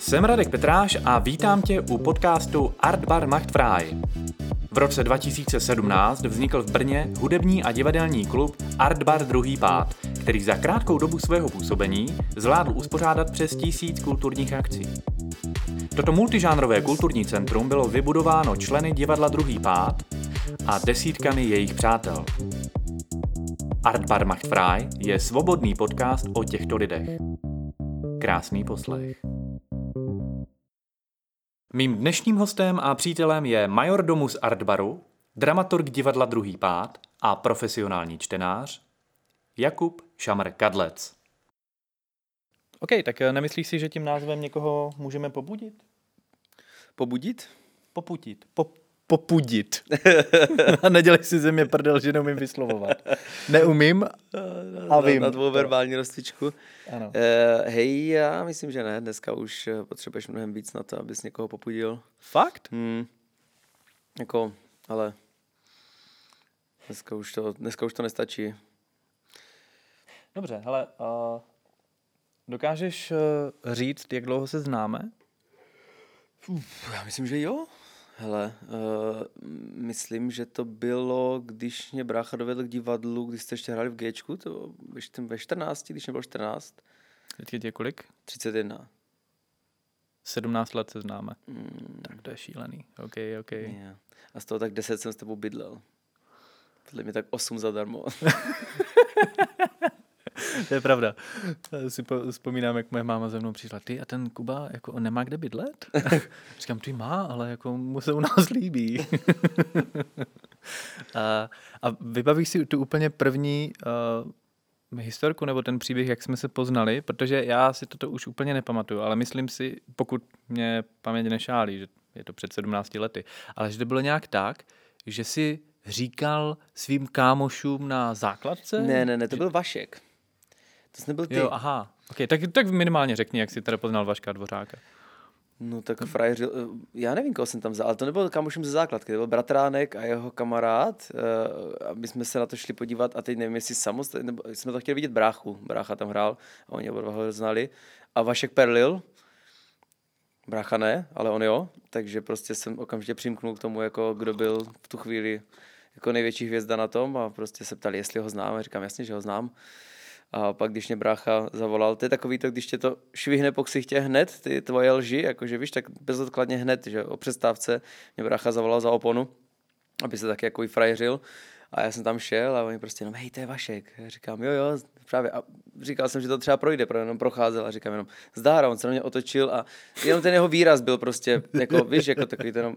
Jsem Radek Petráš a vítám tě u podcastu Art Bar Macht Frei. V roce 2017 vznikl v Brně hudební a divadelní klub Art Bar Druhý pád, který za krátkou dobu svého působení zvládl uspořádat přes tisíc kulturních akcí. Toto multižánrové kulturní centrum bylo vybudováno členy divadla Druhý pád a desítkami jejich přátel. Art Bar Macht Frei je svobodný podcast o těchto lidech. Krásný poslech. Mým dnešním hostem a přítelem je major domus Artbaru, dramaturg divadla Druhý pád a profesionální čtenář Jakub Šamr Kadlec. OK, tak eh, nemyslíš si, že tím názvem někoho můžeme pobudit? Pobudit? Poputit. Po, popudit. a nedělej si země prdel, že neumím vyslovovat. Neumím a vím. Na, na tvou verbální rozcvičku. Ano. Uh, hej, já myslím, že ne. Dneska už eh, potřebuješ mnohem víc na to, abys někoho popudil. Fakt? Hmm. Jako, ale dneska už to, dneska už to nestačí. Dobře, hele, uh, dokážeš uh, říct, jak dlouho se známe? Uf, já myslím, že jo. Hele, uh, myslím, že to bylo, když mě brácha dovedl k divadlu, když jste ještě hráli v Gčku, to ve 14, když mě bylo 14. Teď je kolik? 31. 17 let se známe. Mm, Tak to je šílený. OK, OK. yeah. A z toho tak 10 jsem s tebou bydlel. Podle mě tak 8 zadarmo. To je pravda. Já si po, vzpomínám, jak moje máma ze mnou přišla. Ty a ten Kuba, jako on nemá kde bydlet? Říkám, ty má, ale jako mu se u nás líbí. a, a vybavíš si tu úplně první uh, historku nebo ten příběh, jak jsme se poznali, protože já si toto už úplně nepamatuju, ale myslím si, pokud mě paměť nešálí, že je to před 17 lety, ale že to bylo nějak tak, že si říkal svým kámošům na základce? ne, ne, ne, to byl Vašek. To jsi nebyl ty. Jo, aha. Okay, tak, tak minimálně řekni, jak jsi teda poznal Vaška Dvořáka. No tak frajeři, eh, já nevím, koho jsem tam vzal, ale to nebyl kamošem ze základky, to byl bratránek a jeho kamarád eh, a my jsme se na to šli podívat a teď nevím, jestli samostatně, nebo jsme to chtěli vidět bráchu, brácha tam hrál a oni oba ho znali a Vašek perlil, brácha ne, ale on jo, takže prostě jsem okamžitě přimknul k tomu, jako kdo byl v tu chvíli jako největší hvězda na tom a prostě se ptali, jestli ho znám a říkám, jasně, že ho znám. A pak, když mě brácha zavolal, to je takový to, když tě to švihne po ksichtě hned, ty tvoje lži, jakože víš, tak bezodkladně hned, že o přestávce mě brácha zavolal za oponu, aby se taky jako frajeřil. A já jsem tam šel a oni prostě jenom, hej, to je Vašek. Já říkám, jo, jo, právě. A říkal jsem, že to třeba projde, protože jenom procházel a říkám jenom, zdár, a on se na mě otočil a jenom ten jeho výraz byl prostě, jako, víš, jako takový ten jenom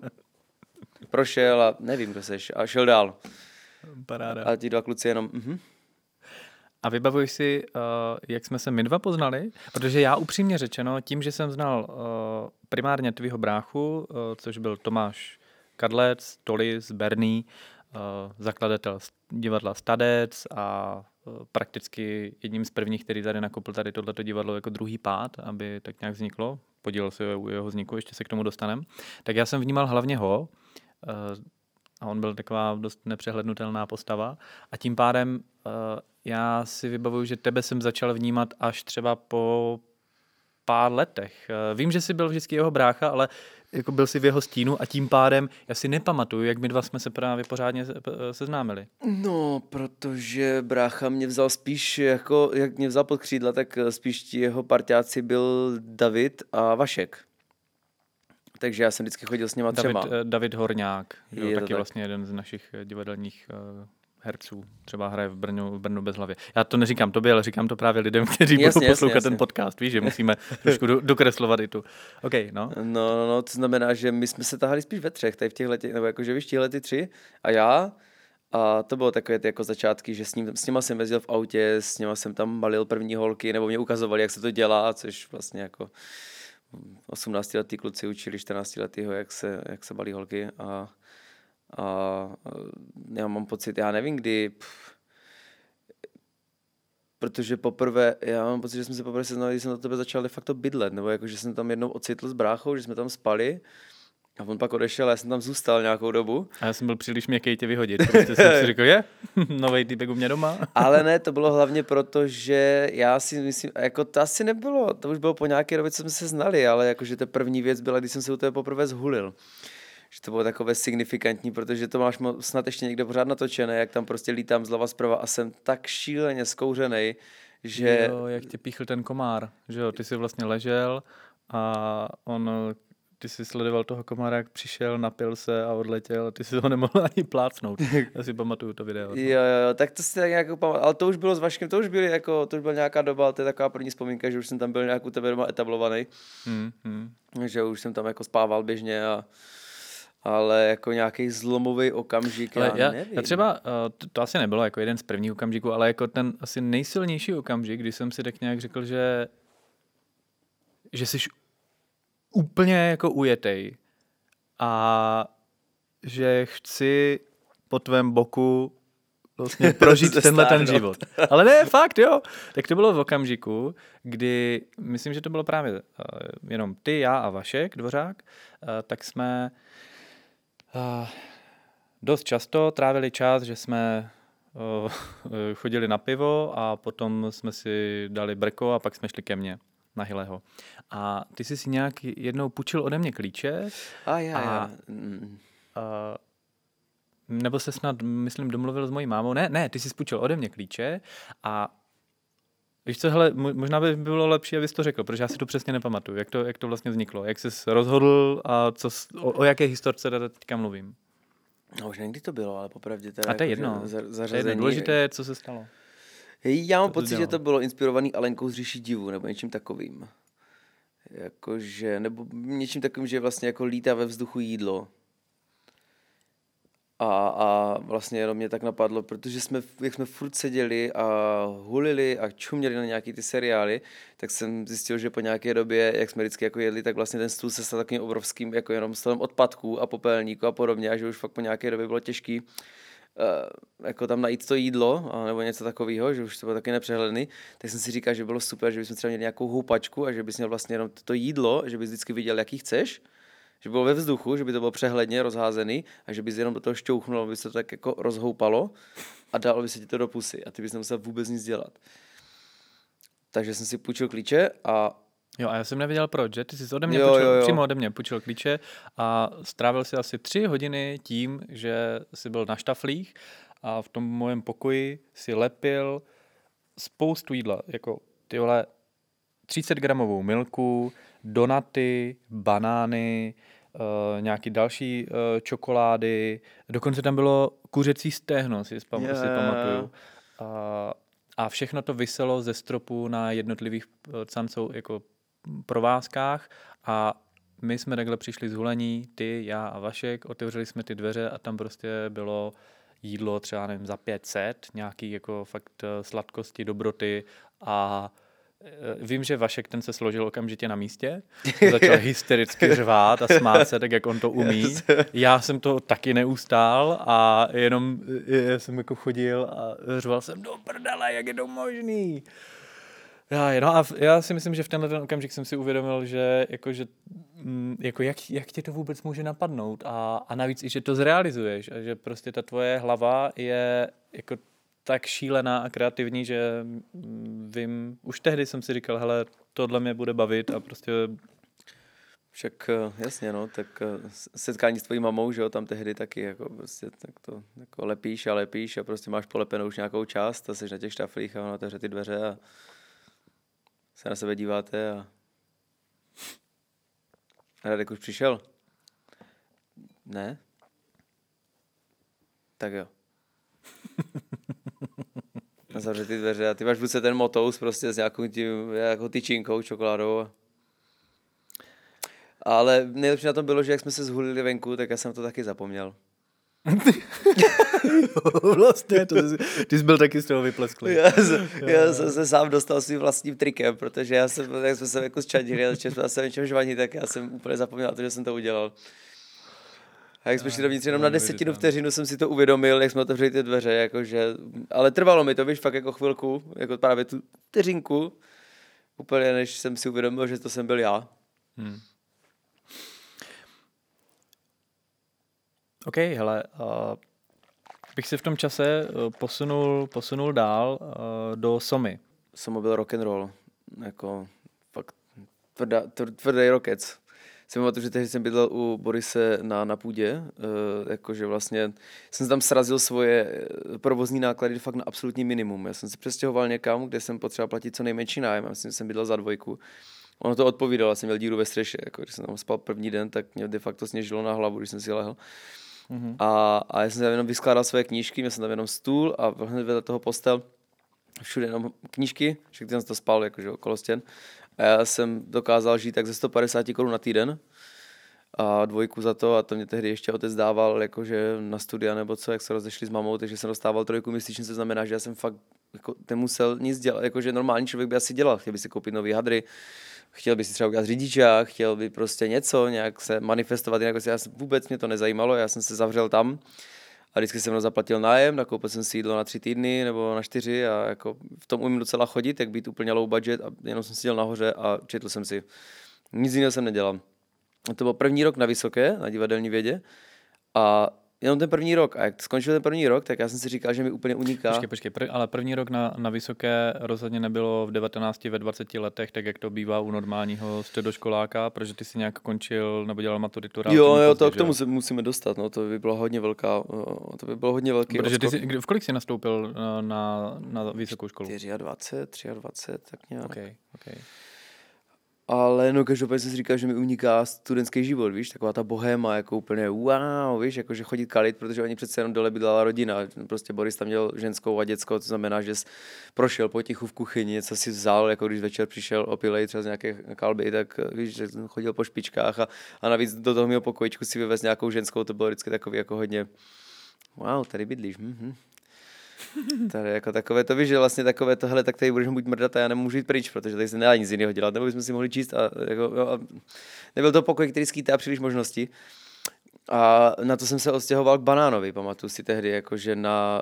prošel a nevím, kdo seš a šel dál. Paráda. A ti dva kluci jenom, mhm. A vybavuješ si, uh, jak jsme se my dva poznali? Protože já upřímně řečeno, tím, že jsem znal uh, primárně tvýho bráchu, uh, což byl Tomáš Kadlec, Tolis, Berný, uh, zakladatel divadla Stadec a prakticky jedním z prvních, který tady nakopl tady tohleto divadlo jako druhý pád, aby tak nějak vzniklo. Podílel se u jeho vzniku, ještě se k tomu dostaneme. Tak já jsem vnímal hlavně ho, a on byl taková dost nepřehlednutelná postava. A tím pádem uh, já si vybavuju, že tebe jsem začal vnímat až třeba po pár letech. Uh, vím, že jsi byl vždycky jeho brácha, ale jako byl si v jeho stínu a tím pádem já si nepamatuju, jak my dva jsme se právě pořádně eh, seznámili. No, protože brácha mě vzal spíš jako, jak mě vzal pod křídla, tak spíš ti jeho parťáci byl David a Vašek. Takže já jsem vždycky chodil s něma David, třema. eh, David Horňák, jo, Je to taky tak. vlastně jeden z našich eh, divadelních eh, herců. Třeba hraje v Brnu, v Brnu bez hlavě. Já to neříkám tobě, ale říkám to právě lidem, kteří Jasně, budou jasně, poslouchat ten jasně. podcast. Víš, že musíme trošku do, dokreslovat i tu. OK, no. No, no, no, to znamená, že my jsme se tahali spíš ve třech, tady v těchto, nebo jakože víš, těhle ty tři a já. A to bylo takové ty jako začátky, že s, ním, s nima jsem jezdil v autě, s nima jsem tam balil první holky, nebo mě ukazovali, jak se to dělá, což vlastně jako 18 letý kluci učili 14 letýho, jak se, jak se balí holky a, a já mám pocit, já nevím kdy, pff, protože poprvé, já mám pocit, že jsme se poprvé seznali, když jsem do tebe začal de facto bydlet, nebo jako, že jsem tam jednou ocitl s bráchou, že jsme tam spali A on pak odešel, já jsem tam zůstal nějakou dobu. A já jsem byl příliš měkký tě vyhodit. Prostě jsem si řekl, je, novej týpek u mě doma. Ale ne, to bylo hlavně proto, že já si myslím, jako to asi nebylo, to už bylo po nějaké době, co jsme se znali, ale jakože ta první věc byla, když jsem se u tebe poprvé zhulil. Že to bylo takové signifikantní, protože to máš snad ještě někde pořád natočené, jak tam prostě lítám zleva zprava a jsem tak šíleně zkouřený, že... Jo, jak tě píchl ten komár, že jo, ty jsi vlastně ležel a on ty jsi sledoval toho komára, jak přišel, napil se a odletěl a ty si ho nemohl ani plácnout. Já si pamatuju to video. Jo, jo, tak to si tak nějak pamatuju. Ale to už bylo s Vaškem, to už byly jako, to už byla nějaká doba, to je taková první vzpomínka, že už jsem tam byl nějak u tebe doma etablovaný. Hmm, hmm. Že už jsem tam jako spával běžně a ale jako nějaký zlomový okamžik, ale já, já nevím. Já třeba, eh, to, to asi nebylo jako jeden z prvních okamžiků, ale jako ten asi nejsilnější okamžik, kdy jsem si tak nějak řekl, že že jsi úplně jako ujetej a že chci po tvém boku vlastně prožít tenhle ten život. Ale ne, fakt, jo. Tak to bylo v okamžiku, kdy, myslím, že to bylo právě uh, jenom ty, já a Vašek, Dvořák, uh, tak jsme uh, dost často trávili čas, že jsme uh, chodili na pivo a potom jsme si dali brko a pak jsme šli ke mně na Hileho. A ty jsi si nějak jednou půjčil ode mě klíče. A já, a, já. A, nebo se snad, myslím, domluvil s mojí mámou. Ne, ne, ty jsi půjčil ode mě klíče a Víš co, hele, možná by bylo lepší, abys to řekl, protože já si to přesně nepamatuju, jak to, jak to vlastně vzniklo, jak jsi rozhodl a co, o, o jaké historce teda teďka mluvím. No už někdy to bylo, ale popravdě teda... A to je jako, jedno. Zařazení... To je. Důležité co se stalo. Já mám to pocit, že to bylo inspirovaný Alenkou z říší divu, nebo něčím takovým. Jakože, nebo něčím takovým, že vlastně jako lítá ve vzduchu jídlo. A, a vlastně jenom mě tak napadlo, protože jsme, jak jsme furt seděli a hulili a čuměli na nějaký ty seriály, tak jsem zjistil, že po nějaké době, jak jsme vždycky jako jedli, tak vlastně ten stůl se stal takovým obrovským, jako jenom stolem odpadků a popelníku a podobně, a že už fakt po nějaké době bylo těžký jako tam najít to jídlo, nebo něco takového, že už to bylo taky nepřehledný, tak jsem si říkal, že bylo super, že bychom třeba měli nějakou houpačku a že bys měl vlastně jenom to jídlo, že bys vždycky viděl, jaký chceš, že bylo ve vzduchu, že by to bylo přehledně rozházený a že bys jenom do toho šťouchnul, aby se to tak jako rozhoupalo a dalo by se ti to do pusy a ty bys nemusel vůbec nic dělat. Takže jsem si půjčil klíče a Jo, a já jsem nevěděl proč, že? Ty jsi ode mě jo, půjčil, jo, jo. přímo ode mě půjčil klíče a strávil si asi tři hodiny tím, že jsi byl na štaflích a v tom mojem pokoji si lepil spoustu jídla, jako ty vole 30 gramovou milku, donaty, banány, uh, nějaký další uh, čokolády, dokonce tam bylo kuřecí stehno, si, spam- yeah. si pamatuju. Uh, a všechno to vyselo ze stropu na jednotlivých cancou, jako provázkách a my jsme takhle přišli z hulení, ty, já a Vašek, otevřeli jsme ty dveře a tam prostě bylo jídlo třeba nevím, za 500, nějaký jako fakt eh, sladkosti, dobroty a eh, Vím, že Vašek ten se složil okamžitě na místě, začal hystericky řvát a smát se, tak jak on to umí. Já jsem to taky neustál a jenom eh, já jsem jako chodil a řval jsem do prdele, jak je to možný. Já, no a já si myslím, že v tenhle ten okamžik jsem si uvědomil, že, jako, že mm, jako jak, jak tě to vůbec může napadnout? A, a navíc i, že to zrealizuješ a že prostě ta tvoje hlava je jako tak šílená a kreativní, že mm, vím, už tehdy jsem si říkal, hele, tohle mě bude bavit a prostě však eh, jasně, no, tak eh, setkání s tvojí mamou, že jo, tam tehdy taky jako prostě tak to jako lepíš a lepíš a prostě máš polepenou už nějakou část a jsi na těch štaflích a ona otevře ty dveře a se na sebe díváte a Radek už přišel? Ne? Tak jo. Zavře ty dveře a ty máš buď ten motous prostě s nějakou tím, jako tyčinkou, čokoládou. Ale nejlepší na tom bylo, že jak jsme se zhulili venku, tak já jsem to taky zapomněl. Vlastně, to jsi, ty jsi byl taky z toho vyplesklý. Já, jsem, já jsem se sám dostal svým vlastním trikem, protože já jsem, jak jsme se jako zčadili a začali jsme se něčem žvaní, tak já jsem úplně zapomněl to, že jsem to udělal. A jak jsme šli dovnitř, jenom na desetinu vteřinu jsem si to uvědomil, jak jsme otevřeli ty dveře, jakože, ale trvalo mi to, víš, fakt jako chvilku, jako právě tu vteřinku, úplně než jsem si uvědomil, že to jsem byl já. Hmm. OK, hele, uh, bych si v tom čase uh, posunul, posunul dál uh, do Somy. Somo byl rock and roll, jako fakt tvrdá, tvrdý rockec. Si pamatuju, že tehdy jsem bydlel u Borise na, na půdě, uh, jakože vlastně jsem tam srazil svoje provozní náklady fakt na absolutní minimum. Já jsem se přestěhoval někam, kde jsem potřeboval platit co nejmenší nájem, já myslím, že jsem bydlel za dvojku. Ono to odpovídalo, jsem měl díru ve střeše, jako když jsem tam spal první den, tak mě de facto sněžilo na hlavu, když jsem si lehl. Mm-hmm. A, a já jsem tam jenom vyskládal své knížky, měl jsem tam jenom stůl a hned vedle toho postel všude jenom knížky, všechny jsem to spal jakože okolo stěn. A já jsem dokázal žít tak ze 150 korun na týden a dvojku za to a to mě tehdy ještě otec dával jakože na studia nebo co, jak se rozešli s mamou, takže jsem dostával trojku měsíčně, co znamená, že já jsem fakt jako, nemusel nic dělat, jakože normální člověk by asi dělal, chtěl by si koupit nový hadry, chtěl by si třeba udělat řidičák, chtěl by prostě něco, nějak se manifestovat, jinak já jsem, vůbec mě to nezajímalo, já jsem se zavřel tam a vždycky jsem zaplatil nájem, nakoupil jsem si jídlo na tři týdny nebo na čtyři a jako v tom umím docela chodit, jak být úplně low budget a jenom jsem seděl nahoře a četl jsem si. Nic jiného jsem nedělal. To byl první rok na Vysoké, na divadelní vědě a jenom ten první rok. A jak skončil ten první rok, tak já jsem si říkal, že mi úplně uniká. Počkej, počkej, pr- ale první rok na, na vysoké rozhodně nebylo v 19, ve 20 letech, tak jak to bývá u normálního středoškoláka, protože ty si nějak končil nebo dělal maturitu. Jo, jo, to k tomu se musíme dostat, no, to by bylo hodně velká, to by bylo hodně velký Protože ty jsi, v kolik jsi nastoupil na, na, na vysokou školu? 24, 23, tak nějak. Okay, okay. Ale no každopádně jsem si říkal, že mi uniká studentský život, víš, taková ta bohéma, jako úplně wow, víš, jako že chodit kalit, protože oni přece jenom dole bydlela rodina, prostě Boris tam měl ženskou a dětskou, to znamená, že jsi prošel potichu v kuchyni, něco si vzal, jako když večer přišel opilej třeba z nějaké kalby, tak víš, že chodil po špičkách a, a navíc do toho mého pokojičku si vyvez nějakou ženskou, to bylo vždycky takový jako hodně, wow, tady bydlíš, mhm. Tady jako takové to víš, že vlastně takové tohle, tak tady budeš buď mrdat a já nemůžu jít pryč, protože tady se nedá nic jiného dělat, nebo bychom si mohli číst a, jako, jo, a nebyl to pokoj, který skýtá příliš možností. A na to jsem se odstěhoval k Banánovi, pamatuju si tehdy, jakože na,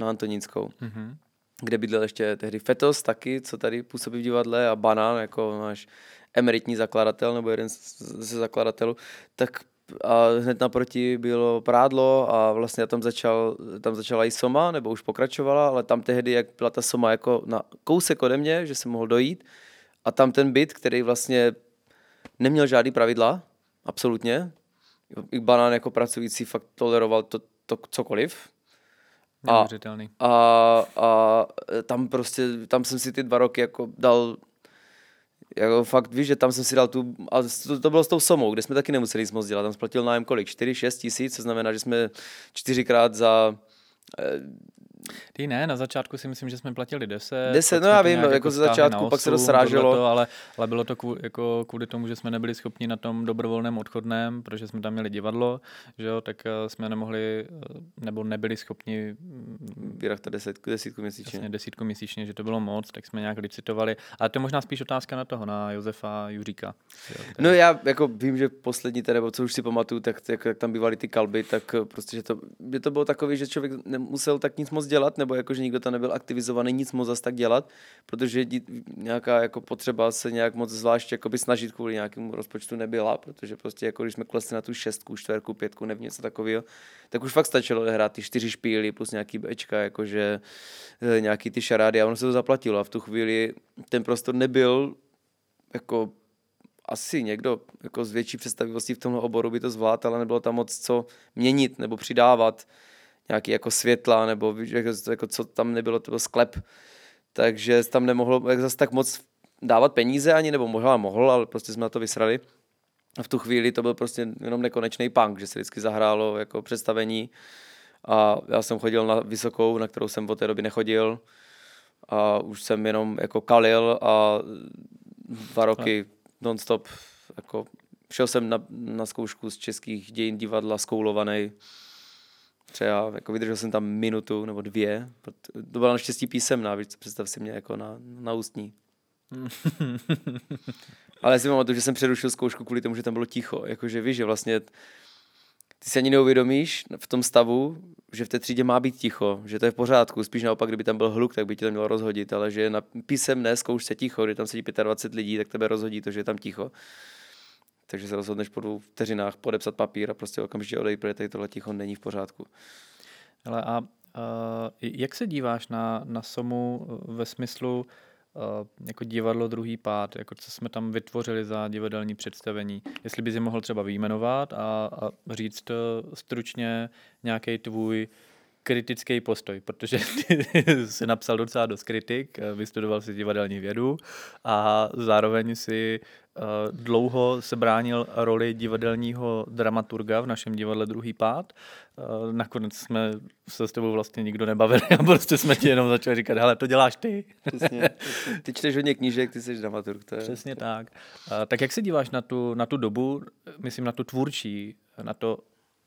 na Antonínskou. Mm-hmm kde bydlel ještě tehdy Fetos taky, co tady působí v divadle a Banán jako náš emeritní zakladatel nebo jeden ze zakladatelů, tak a hned naproti bylo prádlo a vlastně tam, začal, tam začala i Soma, nebo už pokračovala, ale tam tehdy, jak byla ta Soma jako na kousek ode mě, že jsem mohl dojít. A tam ten byt, který vlastně neměl žádný pravidla, absolutně, i banán jako pracující fakt toleroval to, to cokoliv. A, a, a tam prostě, tam jsem si ty dva roky jako dal jako fakt víš, že tam jsem si dal tu, a to, to bylo s tou somou, kde jsme taky nemuseli nic moc dělat, tam splatil nájem kolik, 4-6 tisíc, co znamená, že jsme čtyřikrát za eh, ty ne, na začátku si myslím, že jsme platili 10. 10, no já vím, jako, jako ze začátku, pak se to sráželo. To, ale, ale bylo to kvůli, jako kvůli tomu, že jsme nebyli schopni na tom dobrovolném odchodném, protože jsme tam měli divadlo, že jo, tak eh, jsme nemohli, eh, nebo nebyli schopni mm, vyrachtat desítku, desítku měsíčně. Jasně, desítku měsíčně, že to bylo moc, tak jsme nějak licitovali. Ale to je možná spíš otázka na toho, na Josefa Juříka. Jo, no já jako vím, že poslední, nebo co už si pamatuju, tak jak, jak tam bývaly ty kalby, tak prostě, že to, že to bylo takové, že člověk nemusel tak nic moc dělat, nebo jako, že nikdo tam nebyl aktivizovaný nic moc zas tak dělat, protože nějaká jako potřeba se nějak moc zvlášť jakoby snažit kvůli nějakému rozpočtu nebyla, protože prostě jako když jsme klesli na tu šestku, čtverku, pětku, nevím, něco takového, tak už fakt stačilo hrát ty čtyři špíly plus nějaký bečka, jakože eh, nějaký ty šarády a ono se to zaplatilo. A v tu chvíli ten prostor nebyl jako asi někdo jako s větší představivostí v tomhle oboru by to zvládl, ale nebylo tam moc co měnit nebo přidávat nějaký jako světla, nebo jako, co tam nebylo, to byl sklep, takže tam nemohlo jak zase tak moc dávat peníze ani, nebo možná mohl, ale prostě jsme na to vysrali. A v tu chvíli to byl prostě jenom nekonečný punk, že se vždycky zahrálo jako představení. A já jsem chodil na vysokou, na kterou jsem od té doby nechodil. A už jsem jenom jako kalil a dva roky non-stop jako šel jsem na, na zkoušku z českých dějin divadla skoulovaný třeba, jako vydržel jsem tam minutu nebo dvě, to byla naštěstí písemná, víš, představ si mě jako na, na ústní. Ale si pamatuju, že jsem přerušil zkoušku kvůli tomu, že tam bylo ticho, jakože víš, že vlastně ty si ani neuvědomíš v tom stavu, že v té třídě má být ticho, že to je v pořádku, spíš naopak, kdyby tam byl hluk, tak by tě to mělo rozhodit, ale že na písemné zkoušce ticho, kde tam sedí 25 lidí, tak tebe rozhodí to, že je tam ticho takže se rozhodneš po dvou vteřinách podepsat papír a prostě okamžitě odejít, protože tady tohle ticho není v pořádku. Ale a uh, jak se díváš na, na Somu ve smyslu uh, jako divadlo druhý pád, jako co jsme tam vytvořili za divadelní představení? Jestli bys je mohl třeba vyjmenovat a, a říct uh, stručně nějaký tvůj kritický postoj, protože jsi napsal docela dost kritik, vystudoval si divadelní vědu a zároveň si uh, dlouho se bránil roli divadelního dramaturga v našem divadle Druhý pád. Uh, nakonec jsme se s tebou vlastně nikdo nebavili a prostě jsme ti jenom začali říkat, hele, to děláš ty. Přesně. Ty čteš hodně knížek, ty jsi dramaturg. To je... Přesně tak. Uh, tak jak se díváš na tu, na tu dobu, myslím na tu tvůrčí, na to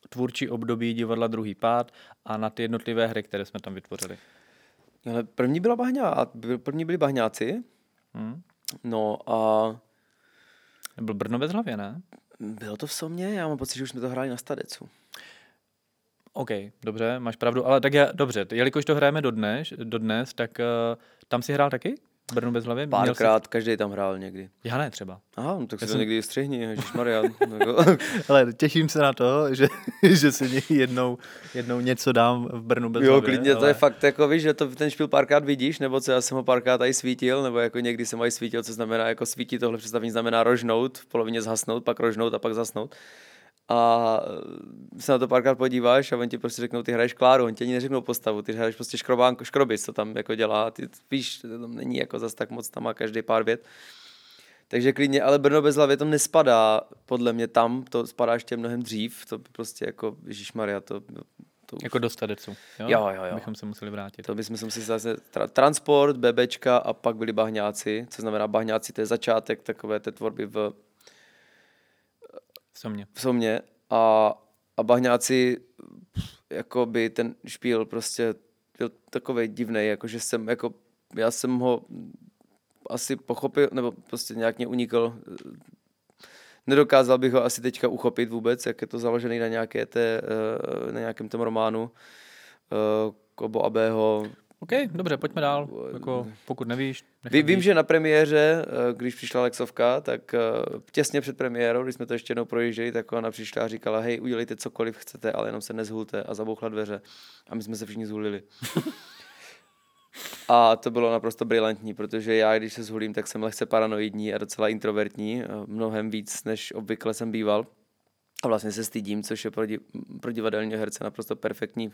tvůrčí období divadla Druhý pád a na ty jednotlivé hry, které jsme tam vytvořili. Ale první byla bahňá, první byli bahňáci. Hmm. No a... Byl Brno bez hlavě, ne? Bylo to v Somě, já mám pocit, že už jsme to hráli na Stadecu. OK, dobře, máš pravdu, ale tak já, dobře, jelikož to hrajeme dodnes, dodnes tak uh, tam si hrál taky? Brnu bez hlavy? Párkrát, jsi... každý tam hrál někdy. Já ne třeba. Aha, no tak si to jsem... někdy střihni, Maria. Ale těším se na to, že, že si jednou, jednou něco dám v Brnu bez jo, hlavy. Jo, klidně, ale... to je fakt jako víš, že to, ten špil párkrát vidíš, nebo co já jsem ho párkrát i svítil, nebo jako někdy jsem ho i svítil, co znamená jako svítit, tohle představení znamená rožnout, v polovině zhasnout, pak rožnout a pak zasnout a se na to párkrát podíváš a oni ti prostě řeknou, ty hraješ Kláru, oni ti ani neřeknou postavu, ty hraješ prostě škrobánko, škrobis, co tam jako dělá, ty víš, to tam není jako zas tak moc, tam má každý pár vět. Takže klidně, ale Brno bez hlavy to nespadá, podle mě tam, to spadá ještě mnohem dřív, to prostě jako, Maria, to, to už... Jako do stadecu, jo? Jo, jo, jo. Bychom se museli vrátit. To bychom se museli zase, tra- transport, bebečka a pak byli bahňáci, co znamená bahňáci, to je začátek takové té tvorby v v Somě. V Somě a, a Bahňáci, jako by ten špíl prostě byl takový divný, jako že jsem, jako, já jsem ho asi pochopil, nebo prostě nějak mě unikl. Nedokázal bych ho asi teďka uchopit vůbec, jak je to založený na, nějaké té, eh, na nějakém tom románu eh, Kobo Abého, OK, dobře, pojďme dál. Jako, pokud nevíš. Ví, vím, že na premiéře, eh, když přišla Lexovka, tak eh, těsně před premiérou, když jsme to ještě jednou projížděli, tak ona přišla a říkala, hej, udělejte cokoliv chcete, ale jenom se nezhulte a zabouchla dveře. A my jsme se všichni zhulili. a to bylo naprosto brilantní, protože já, když se zhulím, tak jsem lehce paranoidní a docela introvertní, eh, mnohem víc, než obvykle jsem býval. A vlastně se stydím, což je pro, div- pro divadelního herce naprosto perfektní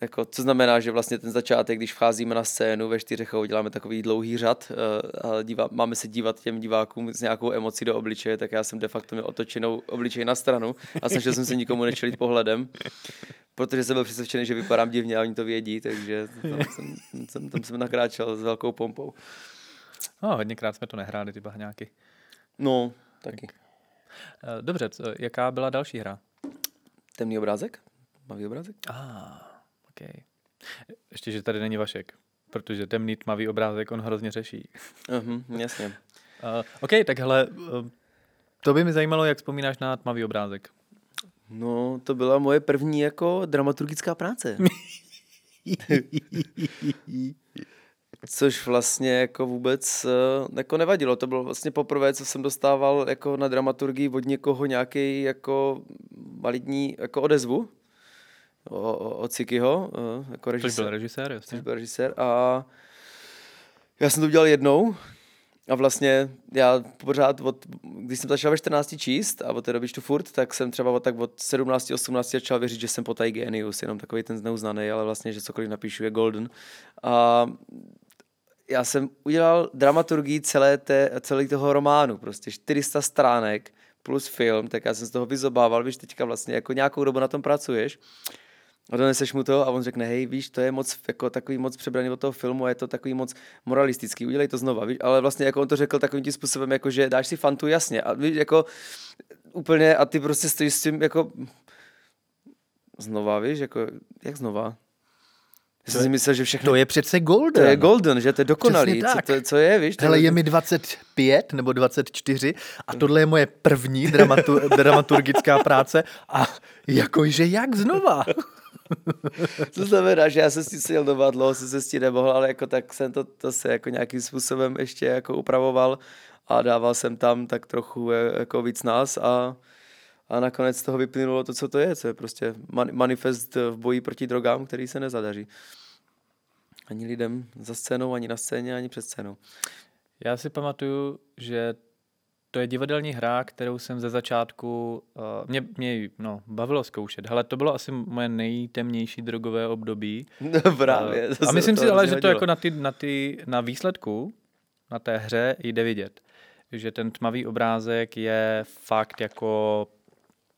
jako, co znamená, že vlastně ten začátek, když vcházíme na scénu ve čtyřech a uděláme takový dlouhý řad uh, a dívá, máme se dívat těm divákům s nějakou emocí do obličeje, tak já jsem de facto měl otočenou obličej na stranu a snažil jsem se nikomu nečelit pohledem, protože jsem byl přesvědčený, že vypadám divně a oni to vědí, takže tam jsem, jsem, tam jsem nakráčel s velkou pompou. No, hodněkrát jsme to nehráli, ty bahňáky. No, taky. Eh, dobře, co, jaká byla další hra? Temný obrázek? Mavý obrázek? Ah. Okay. Ještě, že tady není Vašek, protože temný tmavý obrázek on hrozně řeší. Uh-huh, jasně. uh, OK, tak hele, uh, to by mi zajímalo, jak vzpomínáš na tmavý obrázek. No, to byla moje první jako dramaturgická práce. Což vlastně jako vůbec uh, jako nevadilo. To bylo vlastně poprvé, co jsem dostával jako na dramaturgii od někoho nějaký jako validní jako odezvu od Cikyho, eh, jako režisér. Což byl režisér, jasně. Což byl režisér a já jsem to udělal jednou a vlastně já pořád, od, když jsem začal ve 14 číst a od té doby čtu furt, tak jsem třeba od, tak od 17, 18 začal věřit, že jsem potaj genius, jenom takový ten zneuznaný, ale vlastně, že cokoliv napíšu je golden. A já jsem udělal dramaturgii celé, té, celé toho románu, prostě 400 stránek plus film, tak já jsem z toho vyzobával, víš, teďka vlastně jako nějakou dobu na tom pracuješ a doneseš mu to a on řekne, hej, víš, to je moc, jako takový moc přebraný od toho filmu a je to takový moc moralistický, udělej to znova, víš, ale vlastně jako on to řekl takovým tím způsobem, jako že dáš si fantu jasně a víš, jako úplně a ty prostě stojíš s tím jako znova, víš, jako, jak znova? Já jsem si myslel, že všechno... To je přece golden. To je golden, že to je dokonalý. Co, to, co je, víš? Hele, je mi 25 nebo 24 a tohle je moje první dramatu, dramaturgická práce a jakože jak znova? to znamená, že já jsem si seděl doma, dlouho jsem se s tím nemohl, ale jako tak jsem to, to se jako nějakým způsobem ještě jako upravoval a dával jsem tam tak trochu eh, jako víc nás a, a nakonec z toho vyplynulo to, co to je, co je prostě manifest v boji proti drogám, který se nezadaří. Ani lidem za scénou, ani na scéně, ani před scénou. Já si pamatuju, že to je divadelní hra, kterou jsem ze začátku, uh, mě, mě no, bavilo zkoušet. Hele, to bylo asi moje nejtemnější drogové období. No právě. Uh, a myslím si ale, že to jako na, ty, na, ty, na výsledku, na té hře jde vidět. Že ten tmavý obrázek je fakt jako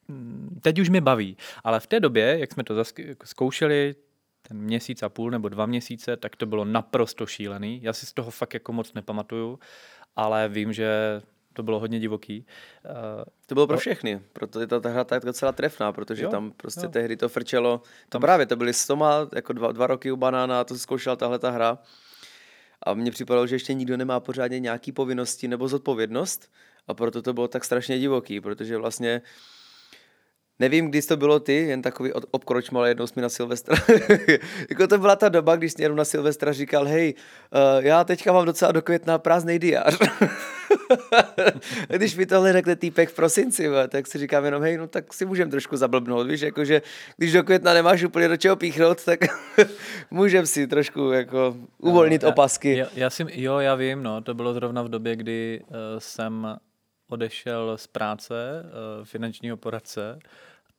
mm, teď už mě baví, ale v té době, jak jsme to zkoušeli, ten měsíc a půl nebo dva měsíce, tak to bylo naprosto šílený. Já si z toho fakt jako moc nepamatuju, ale vím, že to bylo hodně divoký. Uh, to bylo pro všechny, proto je ta, ta hra tak docela trefná, protože jo, tam prostě jo. tehdy to frčelo. To tam... právě, to byly stoma, jako dva, dva roky u banána a to zkoušela tahle ta hra. A mně připadalo, že ještě nikdo nemá pořádně nějaký povinnosti nebo zodpovědnost a proto to bylo tak strašně divoký, protože vlastně Nevím, kdy to bylo ty, jen takový obkroč ale jednou jsme na Silvestra. jako to byla ta doba, když jsi na Silvestra říkal, hej, uh, já teďka mám docela do května prázdnej diář. když mi tohle řekne týpek v prosinci, tak si říkám jenom, hej, no tak si můžem trošku zablbnout, víš, jakože když do května nemáš úplně do čeho píchnout, tak můžem si trošku jako uvolnit no, já, opasky. Já, já si, jo, já vím, no, to bylo zrovna v době, kdy uh, jsem odešel z práce uh, finančního poradce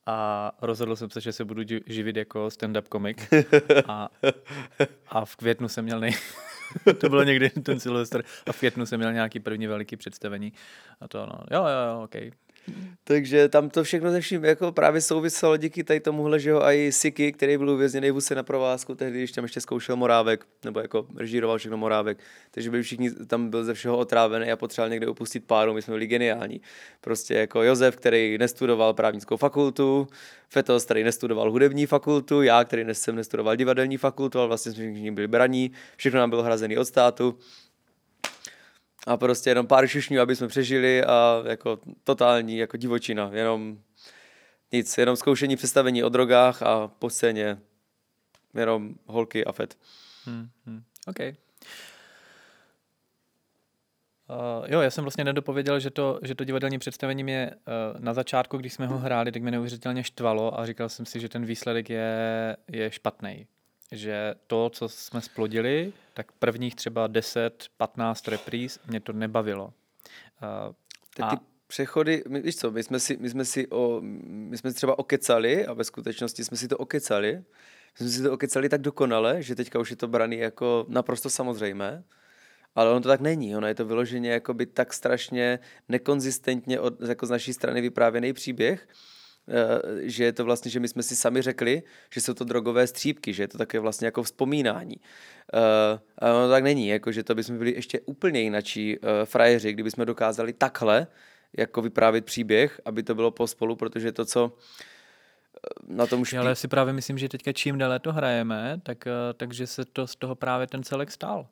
a rozhodl jsem se, že se budu živit jako stand-up komik. A, a v květnu jsem měl nej... to bylo někdy ten Silvestr a v květnu jsem měl nějaký první veliký představení. A to no, jo, jo, jo, ok, takže tam to všechno ze vším jako právě souviselo díky tady tomuhle, že ho i Siky, který byl uvězněný v na provázku, tehdy, když tam ještě zkoušel Morávek, nebo jako režíroval všechno Morávek, takže byli všichni, tam byl ze všeho otrávený a potřeboval někde upustit páru, my jsme byli geniální. Prostě jako Josef, který nestudoval právnickou fakultu, Fetos, který nestudoval hudební fakultu, já, který jsem nestudoval divadelní fakultu, ale vlastně jsme všichni byli braní, všechno nám bylo hrazený od státu a prostě jenom pár šušňů, aby jsme přežili a jako totální jako divočina, jenom nic, jenom zkoušení představení o drogách a po scéně jenom holky a fet. Hmm, hmm. OK. Uh, jo, já jsem vlastně nedopověděl, že to, že to divadelní představení mě uh, na začátku, když jsme ho hráli, tak mě neuvěřitelně štvalo a říkal jsem si, že ten výsledek je, je špatný že to, co jsme splodili, tak prvních třeba 10-15 repríz mě to nebavilo. Uh, tak ty a... přechody, my, víš co, my jsme, si, my, jsme si o, my jsme si třeba okecali a ve skutečnosti jsme si to okecali. My jsme si to okecali tak dokonale, že teďka už je to braný jako naprosto samozřejmé. Ale ono to tak není, ono je to vyloženě jakoby tak strašně nekonzistentně od, jako z naší strany vyprávěný příběh, že je to vlastně, že my jsme si sami řekli, že jsou to drogové střípky, že je to také vlastně jako vzpomínání. Uh, a ono tak není, jako že to bychom byli ještě úplně jinačí uh, frajeři, kdybychom dokázali takhle jako vyprávět příběh, aby to bylo pospolu, protože to, co na tom už... Ale si právě myslím, že teďka čím déle to hrajeme, tak, takže se to z toho právě ten celek stál.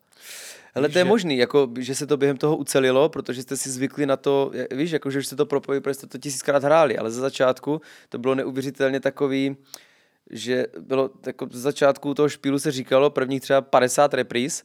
Ale to je že... možný, jako, že se to během toho ucelilo, protože jste si zvykli na to, víš, jako, že už jste to propojili, protože jste to tisíckrát hráli, ale za začátku to bylo neuvěřitelně takový, že bylo jako z začátku toho špílu se říkalo prvních třeba 50 repríz,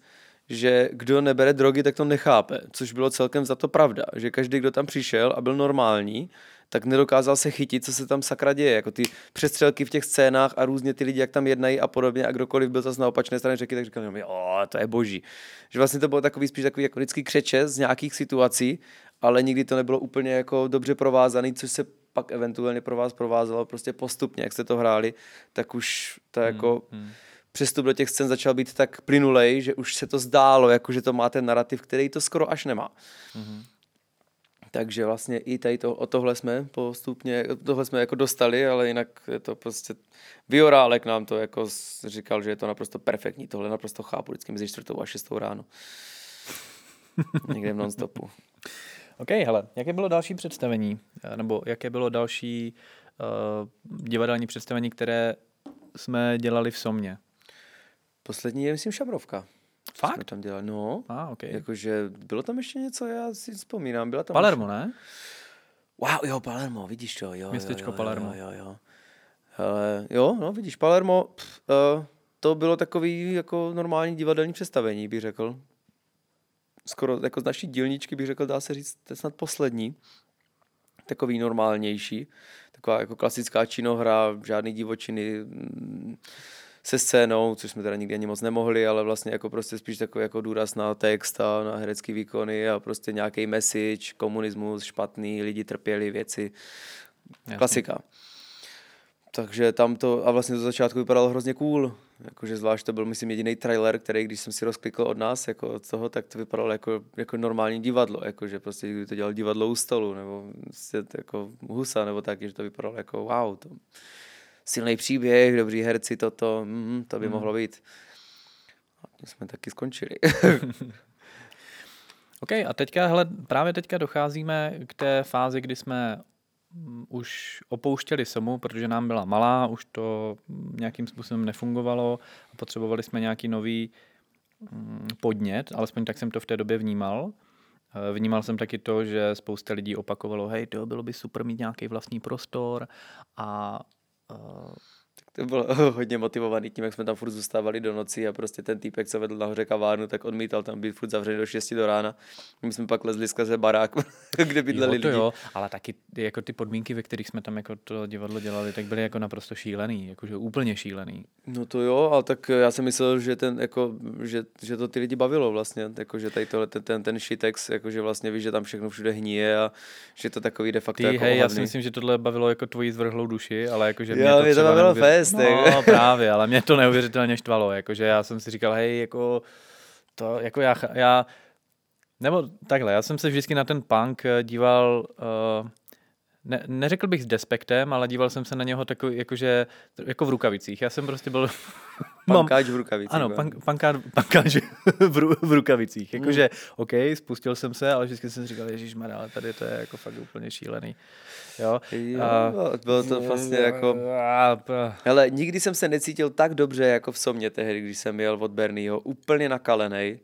že kdo nebere drogy, tak to nechápe, což bylo celkem za to pravda, že každý, kdo tam přišel a byl normální, tak nedokázal se chytit, co se tam sakra děje. Jako ty přestřelky v těch scénách a různě ty lidi, jak tam jednají a podobně. A kdokoliv byl zase na opačné straně řeky, tak říkal, že to je boží. Že vlastně to bylo takový spíš takový jako vždycky křeče z nějakých situací, ale nikdy to nebylo úplně jako dobře provázaný, což se pak eventuálně pro vás provázelo prostě postupně, jak jste to hráli, tak už to hmm, jako hmm. přestup do těch scén začal být tak plynulej, že už se to zdálo, jako že to má ten narrativ, který to skoro až nemá. Hmm. Takže vlastně i tady to, o tohle jsme postupně, tohle jsme jako dostali, ale jinak je to prostě, Viorálek nám to jako říkal, že je to naprosto perfektní, tohle naprosto chápu vždycky mezi čtvrtou a šestou ráno. Někde v nonstopu. OK, hele, jaké bylo další představení, nebo jaké bylo další uh, divadelní představení, které jsme dělali v Somě? Poslední je, myslím, Šabrovka. Fakt? Jsme tam dělali, no. A, ah, okay. Jakože bylo tam ještě něco, já si vzpomínám. Byla tam Palermo, ještě... ne? Wow, jo, Palermo, vidíš to, jo. Městečko jo, jo, Palermo. Jo, jo, jo. Hele, jo, no, vidíš, Palermo, pff, uh, to bylo takový jako normální divadelní představení, bych řekl. skoro jako z naší dílničky bych řekl, dá se říct, to je snad poslední, takový normálnější, taková jako klasická činohra, žádný divočiny, mm, se scénou, což jsme teda nikdy ani moc nemohli, ale vlastně jako prostě spíš takový jako důraz na text a na herecký výkony a prostě nějaký message, komunismus, špatný, lidi trpěli, věci, Jasně. klasika. Takže tam to, a vlastně to začátku vypadalo hrozně cool, jakože zvlášť to byl, myslím, jediný trailer, který, když jsem si rozklikl od nás, jako od toho, tak to vypadalo jako, jako normální divadlo, jakože prostě kdyby to dělal divadlo u stolu, nebo prostě jako husa, nebo tak, že to vypadalo jako wow, to silný příběh, dobrý herci, toto, mm, to by mm. mohlo být. A jsme taky skončili. OK, a teďka, hele, právě teďka docházíme k té fázi, kdy jsme mm, už opouštěli Somu, protože nám byla malá, už to nějakým způsobem nefungovalo a potřebovali jsme nějaký nový mm, podnět, alespoň tak jsem to v té době vnímal. Eh, vnímal jsem taky to, že spousta lidí opakovalo, hej, to bylo by super mít nějaký vlastní prostor a Uh, to bylo hodně motivovaný tím, jak jsme tam furt zůstávali do noci a prostě ten týpek, co vedl nahoře kavárnu, tak odmítal tam být furt zavřený do 6 do rána. My jsme pak lezli skrze barák, kde bydleli jo, to lidi. Jo, ale taky jako ty podmínky, ve kterých jsme tam jako to divadlo dělali, tak byly jako naprosto šílený, jakože úplně šílený. No to jo, ale tak já jsem myslel, že, ten, jako, že, že to ty lidi bavilo vlastně, jako, že tady tohle, ten, ten, ten shitex, jako, že vlastně víš, že tam všechno všude hníje a že to takový de facto ty, jako hej, já si myslím, že tohle bavilo jako tvoji zvrhlou duši, ale jakože mě jo, to, mě to bavilo fest. No, právě, ale mě to neuvěřitelně štvalo, jakože já jsem si říkal, hej, jako to, jako já, já nebo takhle, já jsem se vždycky na ten punk díval uh, ne, neřekl bych s despektem, ale díval jsem se na něho takový, jakože, jako v rukavicích. Já jsem prostě byl... Pankáč v rukavicích. Ano, pank, pankáč, pankáč v, ru, v rukavicích. Jakože, mm. OK, spustil jsem se, ale vždycky jsem říkal, Ježíš ale tady to je jako fakt úplně šílený. Jo, jo a, bylo to vlastně jako... Ale nikdy jsem se necítil tak dobře, jako v Somě tehdy, když jsem jel od Bernieho, úplně nakalenej.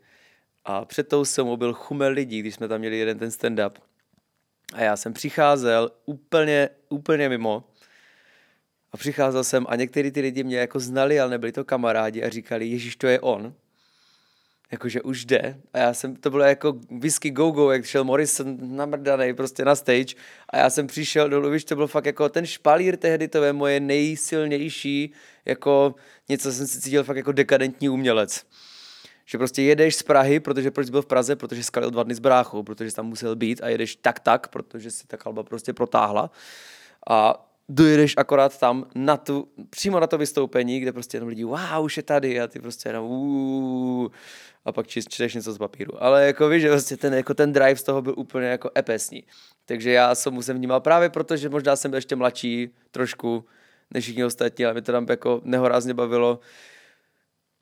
A před tou Somou byl chumel lidí, když jsme tam měli jeden ten stand-up a já jsem přicházel úplně, úplně mimo. A přicházel jsem a některý ty lidi mě jako znali, ale nebyli to kamarádi a říkali, Ježíš, to je on. Jakože už jde. A já jsem, to bylo jako whisky go go, jak šel Morrison namrdaný prostě na stage. A já jsem přišel dolů, víš, to byl fakt jako ten špalír tehdy, to je moje nejsilnější, jako něco jsem si cítil fakt jako dekadentní umělec že prostě jedeš z Prahy, protože proč byl v Praze, protože skalil dva dny z bráchou, protože tam musel být a jedeš tak tak, protože si ta kalba prostě protáhla. A dojedeš akorát tam na tu, přímo na to vystoupení, kde prostě jenom lidi, wow, už je tady. A ty prostě jenom uuu, a pak čteš něco z papíru. Ale jako víš, že prostě ten, jako ten drive z toho byl úplně jako epesní. Takže já jsem musím vnímal právě proto, že možná jsem byl ještě mladší trošku než všichni ostatní, ale mě to tam jako nehorázně bavilo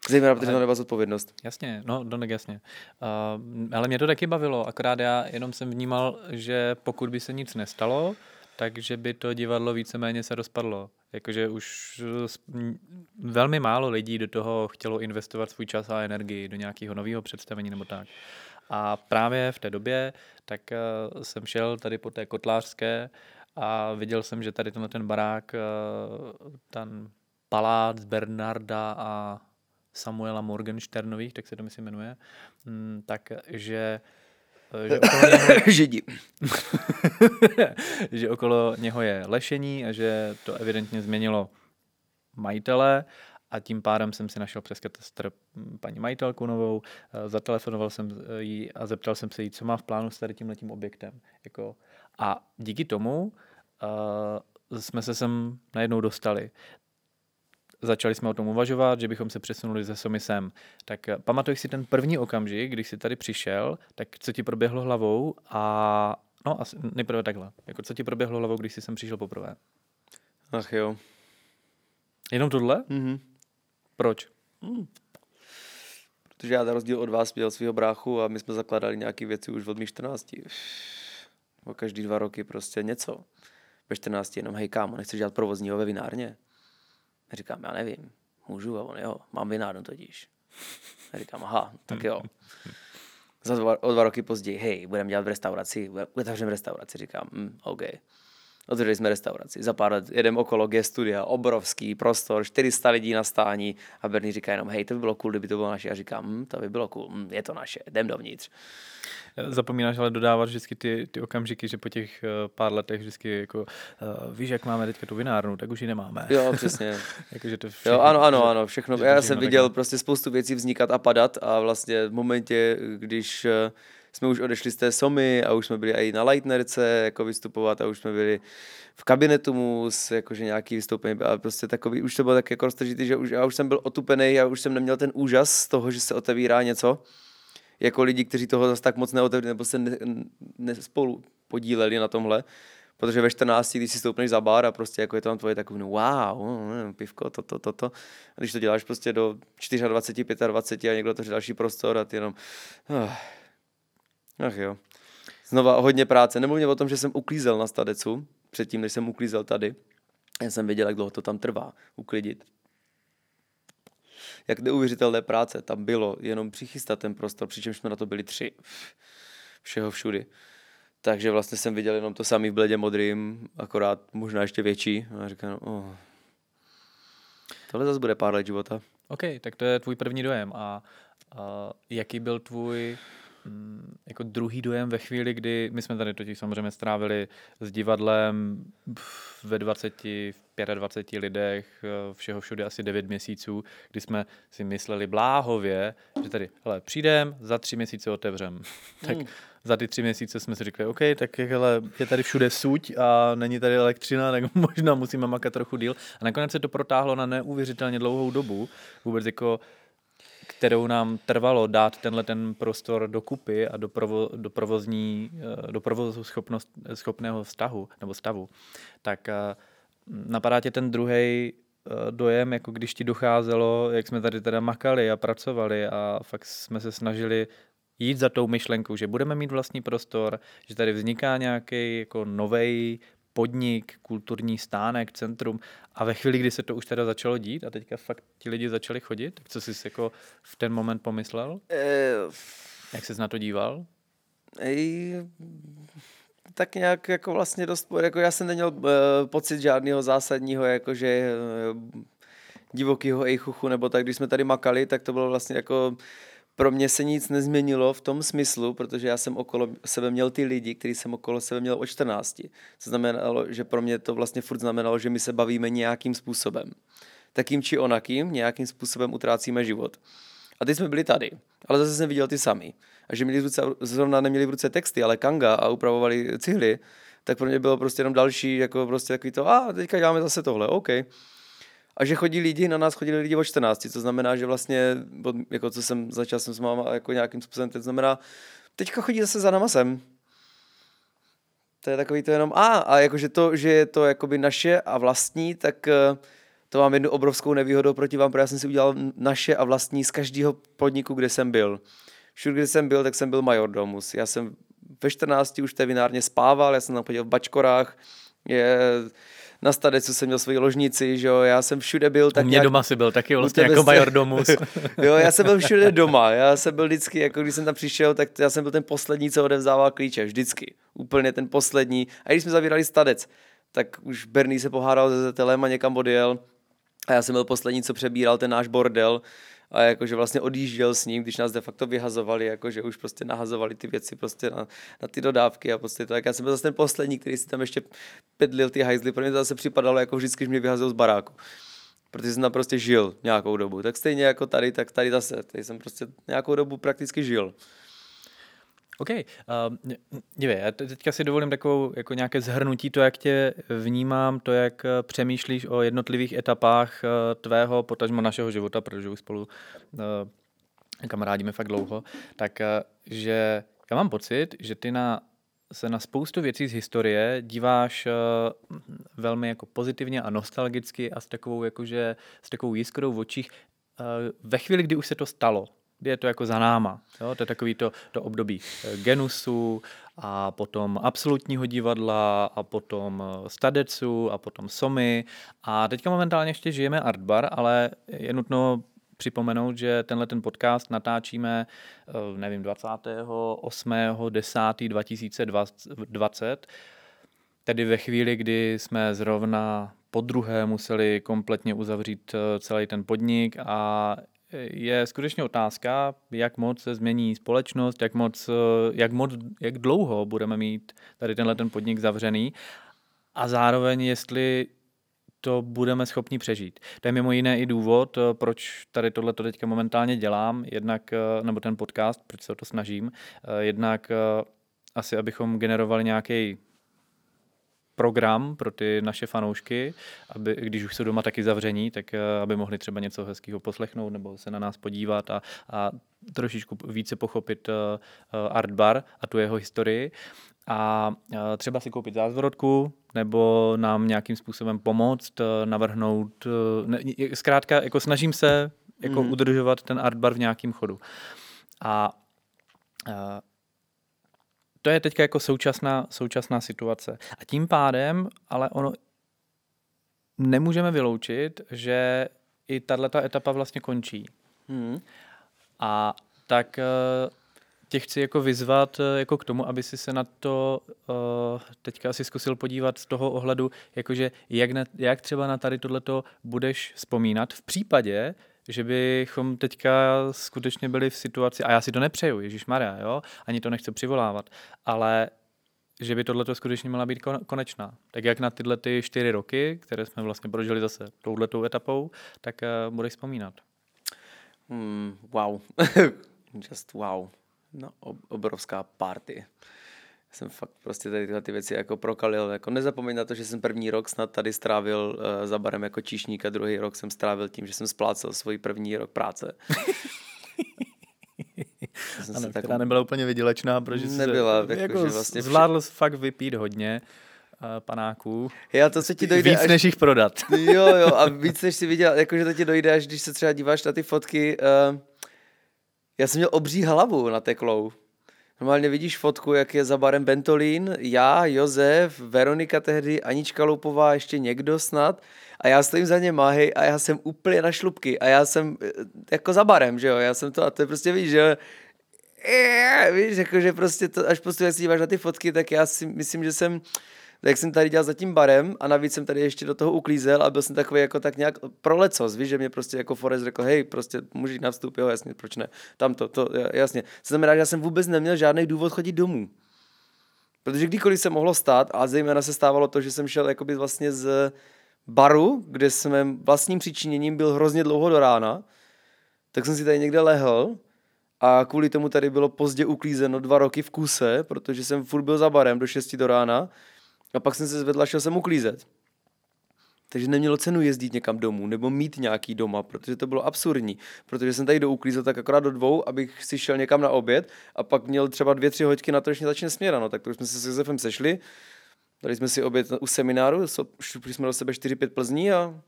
Zejména, protože to nebyla zodpovědnost. Jasně, no, Donek, jasně. Uh, ale mě to taky bavilo, akorát já jenom jsem vnímal, že pokud by se nic nestalo, takže by to divadlo víceméně se rozpadlo. Jakože už velmi málo lidí do toho chtělo investovat svůj čas a energii do nějakého nového představení nebo tak. A právě v té době tak uh, jsem šel tady po té kotlářské a viděl jsem, že tady tenhle ten barák, uh, ten palác Bernarda a Samuela Morgensternových, tak se to myslím jmenuje, mm, takže eh, že okolo něho, Židi. že okolo něho je lešení a že to evidentně změnilo majitele a tím pádem jsem si našel přes katastr paní majitelku novou, eh, zatelefonoval jsem eh, jí a zeptal jsem se jí, co má v plánu s tady tímhletím objektem. Jako, a díky tomu uh, jsme se sem najednou dostali začali jsme o tom uvažovat, že bychom se přesunuli ze Somy sem. Tak eh, pamatuješ si ten první okamžik, když jsi tady přišel, tak co ti proběhlo hlavou a no asi nejprve takhle. Jako co ti proběhlo hlavou, když jsi sem přišel poprvé? Ach jo. Jenom tohle? Mm-hmm. Proč? Mm. Protože já na rozdíl od vás měl svého bráchu a my jsme zakladali nějaké věci už od mých 14. O každý dva roky prostě něco. Ve 14 jenom, hej kámo, nechceš dělat provozního ve vinárně? A říkám, já nevím, můžu, a on jo, mám vinárnu totiž. A říkám, aha, tak jo. Za dva, o dva roky později, hej, budeme dělat v restauraci, otevřeme restauraci, říkám, mm, OK. Otevřeli jsme restauraci. Za pár let jedem okolo G studia, obrovský prostor, 400 lidí na stání a Bernie říká jenom, hej, to by bylo cool, kdyby to bylo naše. A říkám, hm, to by bylo cool, hm, je to naše, jdem dovnitř. Zapomínáš ale dodávat vždycky ty, ty okamžiky, že po těch uh, pár letech vždycky jako, uh, víš, jak máme teďka tu vinárnu, tak už ji nemáme. Jo, přesně. jako, že to všechno, jo, ano, ano, ano, všechno. že Já všechno jsem viděl takhle. prostě spoustu věcí vznikat a padat a vlastně v momentě, když eh, jsme už odešli z té Somy a už jsme byli i na Lightnerce jako vystupovat a už jsme byli v kabinetu mus, jakože nějaký vystoupení a prostě takový, už to bylo tak jako roztržitý, že už, já už jsem byl otupený, já už jsem neměl ten úžas z toho, že se otevírá něco, jako lidi, kteří toho zase tak moc neotevřeli, nebo se ne, podíleli na tomhle, protože ve 14, když si stoupneš za bar a prostě jako je to tam tvoje takový, no wow, mm, pivko, toto, toto, to. A když to děláš prostě do 24, 25 a někdo otevře další prostor a ty jenom, ach, ach jo. Znova hodně práce. Nemluvím o tom, že jsem uklízel na Stadecu, předtím, než jsem uklízel tady. Já jsem věděl, jak dlouho to tam trvá, uklidit. Jak neuvěřitelné práce tam bylo, jenom přichystat ten prostor, přičemž jsme na to byli tři. Všeho všudy. Takže vlastně jsem viděl jenom to samý v bledě modrým, akorát možná ještě větší. A říkám, oh, tohle zase bude pár let života. OK, tak to je tvůj první dojem. A, a jaký byl tvůj jako druhý dojem ve chvíli, kdy my jsme tady totiž samozřejmě strávili s divadlem ve 20, v 25 lidech, eh, všeho všude asi 9 měsíců, kdy jsme si mysleli bláhově, že tady, hele, přijdem, za tři měsíce otevřem. tak Hmm. za ty tři měsíce jsme si řekli, OK, tak hele, je tady všude suť a není tady elektřina, tak možná musíme makat trochu díl. A nakonec se to protáhlo na neuvěřitelně dlouhou dobu, vůbec jako kterou nám trvalo dát tenhle ten prostor do kupy a do, provo, do provozní, eh, do provozu schopnost, schopného vztahu nebo stavu, tak eh, napadá tě ten druhý dojem, jako když ti docházelo, jak jsme tady teda makali a pracovali a fakt jsme se snažili jít za tou myšlenkou, že budeme mít vlastní prostor, že tady vzniká nějaký jako nový podnik, kulturní stánek, centrum a ve chvíli, kdy se to už teda začalo dít a teďka fakt ti lidi začali chodit, tak co jsi jako v ten moment pomyslel? E, Jak jsi na to díval? ej, tak nějak jako vlastně dost, jako já jsem neměl uh, pocit žádného zásadního, jakože uh, divokýho ejchuchu, nebo tak, když jsme tady makali, tak to bylo vlastně jako pro mě se nic nezměnilo v tom smyslu, protože já jsem okolo sebe měl ty lidi, který jsem okolo sebe měl od 14. To znamenalo, že pro mě to vlastně furt znamenalo, že my se bavíme nějakým způsobem. Takým či onakým, nějakým způsobem utrácíme život. A teď jsme byli tady, ale zase jsem viděl ty sami. A že měli v ruce, zrovna neměli v ruce texty, ale kanga a upravovali cihly, tak pro mě bylo prostě jenom další, jako prostě takový to, a teďka děláme zase tohle, OK. A že chodí lidi, na nás chodili lidi od 14, to znamená, že vlastně, jako co jsem začal jsem s máma jako nějakým způsobem, to znamená, teďka chodí zase za náma sem. To je takový to jenom, a, a jakože to, že je to jakoby naše a vlastní, tak eh, to mám jednu obrovskou nevýhodu proti vám, protože já jsem si udělal naše a vlastní z každého podniku, kde jsem byl. Všude, kde jsem byl, tak jsem byl majordomus. Já jsem ve 14 už v té vinárně spával, já jsem tam chodil v bačkorách, je, na Stadecu jsem měl svoji ložnici, že jo, já jsem všude byl. Tak U mě nějak, doma si byl taky vlastně jako majordomus. jo, já jsem byl všude doma, já jsem byl vždycky, jako když jsem tam přišel, tak já jsem byl ten poslední, co odevzdával klíče, vždycky, úplně ten poslední. A když jsme zavírali Stadec, tak už Bernie se pohádal se zetelem a někam odjel a já jsem byl poslední, co přebíral ten náš bordel a jakože vlastně odjížděl s ním, když nás de facto vyhazovali, jakože už prostě nahazovali ty věci prostě na, na ty dodávky a prostě tak já jsem byl zase ten poslední, který si tam ještě pedlil ty hajzly, pro mě to zase připadalo jako vždycky, když mě vyhazují z baráku protože jsem tam prostě žil nějakou dobu. Tak stejně jako tady, tak tady zase. Tady jsem prostě nějakou dobu prakticky žil. OK. Uh, dívej, já te- teďka si dovolím takovou jako nějaké zhrnutí to, jak tě vnímám, to, jak eh, přemýšlíš o jednotlivých etapách eh, tvého, potažmo našeho života, protože už spolu uh, kamarádíme fakt dlouho, tak že já mám pocit, že ty na, se na spoustu věcí z historie díváš eh, velmi jako pozitivně a nostalgicky a s takovou, jakože, s takovou jiskrou v očích eh, ve chvíli, kdy už se to stalo, je to jako za náma. Jo? To je takový to, to období eh, genusu a potom absolutního divadla a potom eh, stadecu a potom somy. A teďka momentálně ještě žijeme Artbar, ale je nutno připomenout, že tenhle ten podcast natáčíme, eh, nevím, 28. 10. 2020. tedy ve chvíli, kdy jsme zrovna po druhé museli kompletně uzavřít celý ten podnik a je skutečně otázka, jak moc se změní společnost, jak moc, eh, jak moc, jak dlouho budeme mít tady tenhle ten podnik zavřený a zároveň jestli to budeme schopni přežít. To je mimo jiné i důvod, eh, proč tady tohle teďka momentálně dělám, jednak, nebo ten podcast, proč se o to snažím, jednak asi abychom generovali nějaký program pro ty naše fanoušky, aby, když už jsou doma taky zavření, tak eh, aby mohli třeba něco hezkého poslechnout nebo se na nás podívat a, a trošičku více pochopit uh, Art Bar a tu jeho historii a třeba si koupit zázvorotku nebo nám nějakým způsobem pomoct, navrhnout, ne, zkrátka jako snažím se jako mm. udržovat ten Art Bar v nějakém chodu. A to je teď jako současná, současná situace. A tím pádem, ale ono nemůžeme vyloučit, že i tato etapa vlastně končí. Hmm. A tak eh, tě chci jako vyzvat eh, jako k tomu, aby si se na to uh, teďka asi zkusil podívat z toho ohledu, jakože jak, na, jak třeba na tady tohleto budeš vzpomínat v případě, že bychom teďka skutečně byli v situaci, a já si to nepřeju, Ježíš Maria, jo, ani to nechci přivolávat, ale že by tohle skutečně měla být konečná. Tak jak na tyhle ty čtyři roky, které jsme vlastně prožili zase touhletou etapou, tak uh, budeš vzpomínat. Hmm, wow. Just wow. No, obrovská party jsem fakt prostě tady tyhle ty věci jako prokalil. Jako nezapomeň na to, že jsem první rok snad tady strávil uh, za barem jako číšník a druhý rok jsem strávil tím, že jsem splácel svůj první rok práce. ano, která tak... nebyla úplně vydělečná, protože nebyla, se, jako, jako vlastně zvládl vše... fakt vypít hodně uh, panáků. Já to se ti dojde Víc až... než jich prodat. jo, jo, a víc než si viděl, jakože to ti dojde, až když se třeba díváš na ty fotky. Uh, já jsem měl obří hlavu na teklou. Normálně vidíš fotku, jak je za barem Bentolín, já, Josef, Veronika tehdy, Anička Loupová, ještě někdo snad. A já stojím za ně máhy a já jsem úplně na šlubky a já jsem eh, jako za barem, že jo, já jsem to a to je prostě víš, že víš, jako, že prostě to, až prostě jak si díváš na ty fotky, tak já si myslím, že jsem jak jsem tady dělal za tím barem a navíc jsem tady ještě do toho uklízel a byl jsem takový jako tak nějak prolecos, víš, že mě prostě jako Forest řekl, hej, prostě můžeš na vstup, jo, jasně, proč ne, tam to, to, jasně. To znamená, že já jsem vůbec neměl žádný důvod chodit domů. Protože kdykoliv se mohlo stát, a zejména se stávalo to, že jsem šel jakoby vlastně z baru, kde jsem vlastním přičiněním byl hrozně dlouho do rána, tak jsem si tady někde lehl a kvůli tomu tady bylo pozdě uklízeno dva roky v kuse, protože jsem furt byl za barem do 6 do rána a pak jsem se zvedl a šel jsem uklízet. Takže nemělo cenu jezdit někam domů nebo mít nějaký doma, protože to bylo absurdní. Protože jsem tady do uklízel tak akorát do dvou, abych si šel někam na oběd a pak měl třeba dvě, tři hoďky na to, že začne směra. No, tak to už jsme se s Josefem sešli, dali jsme si oběd u semináru, šli jsme do sebe 4-5 Plzní a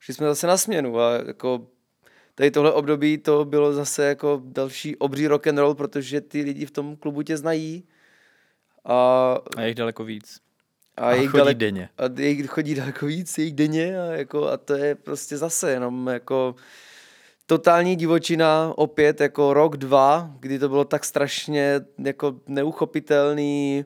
šli jsme zase na směnu. A jako tady tohle období to bylo zase jako další obří rock and roll, protože ty lidi v tom klubu tě znají. A, a je jich daleko víc. A, a jejich chodí dalek, denně. A jejich chodí daleko víc, jejich denně a, jako, a to je prostě zase jenom jako totální divočina, opět jako rok, dva, kdy to bylo tak strašně jako neuchopitelný,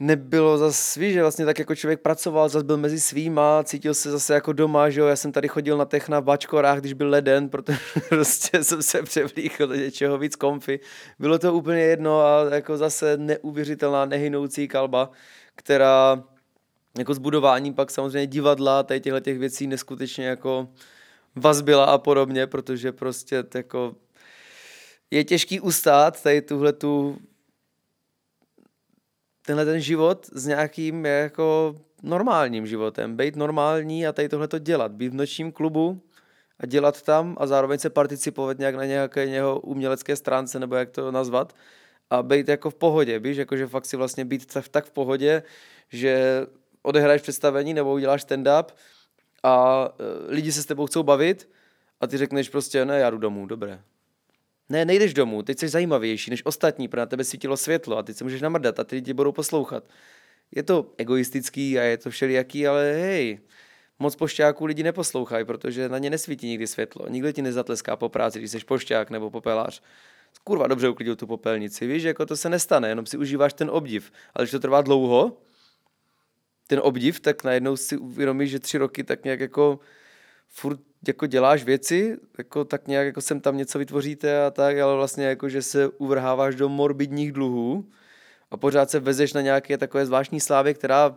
nebylo zase, víš, že vlastně tak jako člověk pracoval, zase byl mezi svýma, cítil se zase jako doma, že jo, já jsem tady chodil na tech na bačkorách, když byl leden, protože prostě jsem se převlíkl do něčeho víc komfy. Bylo to úplně jedno a jako zase neuvěřitelná, nehynoucí kalba, která jako zbudování pak samozřejmě divadla, tady těchto těch věcí neskutečně jako vazbila a podobně, protože prostě jako je těžký ustát tady tuhle tu tenhle ten život s nějakým jako normálním životem. Být normální a tady tohle to dělat. Být v nočním klubu a dělat tam a zároveň se participovat nějak na nějaké něho umělecké stránce, nebo jak to nazvat, a být jako v pohodě, víš, jakože fakt si vlastně být tak v pohodě, že odehraješ představení nebo uděláš stand-up a e, lidi se s tebou chcou bavit a ty řekneš prostě, ne, já jdu domů, dobré, ne, nejdeš domů, teď jsi zajímavější než ostatní, pro na tebe svítilo světlo a teď se můžeš namrdat a ty lidi budou poslouchat. Je to egoistický a je to všelijaký, ale hej, moc pošťáků lidi neposlouchají, protože na ně nesvítí nikdy světlo. Nikdo ti nezatleská po práci, když jsi pošťák nebo popelář. kurva dobře uklidil tu popelnici, víš, jako to se nestane, jenom si užíváš ten obdiv. Ale když to trvá dlouho, ten obdiv, tak najednou si uvědomíš, že tři roky tak nějak jako furt jako děláš věci, jako tak nějak jako sem tam něco vytvoříte a tak, ale vlastně jako, že se uvrháváš do morbidních dluhů a pořád se vezeš na nějaké takové zvláštní slávě, která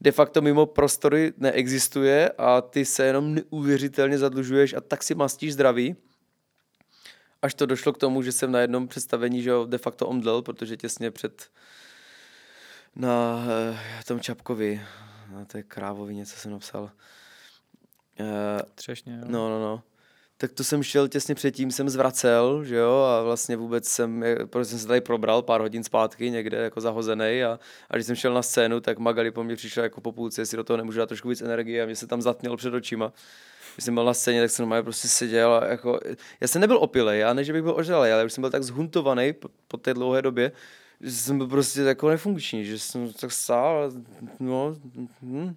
de facto mimo prostory neexistuje a ty se jenom neuvěřitelně zadlužuješ a tak si mastíš zdraví. Až to došlo k tomu, že jsem na jednom představení že de facto omdlel, protože těsně před na uh, tom Čapkovi, na té krávovině, co jsem napsal. Uh, Třešně, jo. No, no, no. Tak to jsem šel těsně předtím, jsem zvracel, že jo, a vlastně vůbec jsem, protože jsem se tady probral pár hodin zpátky někde jako zahozený a, a když jsem šel na scénu, tak Magali po mně přišla jako po půlce, jestli do toho nemůžu dát trošku víc energie a mě se tam zatměl před očima. Když jsem byl na scéně, tak jsem normálně prostě seděl a jako, já jsem nebyl opilej, já ne, že bych byl ožralý, ale už jsem byl tak zhuntovaný po, po té dlouhé době, že jsem byl prostě jako nefunkční, že jsem tak stál, no, hm.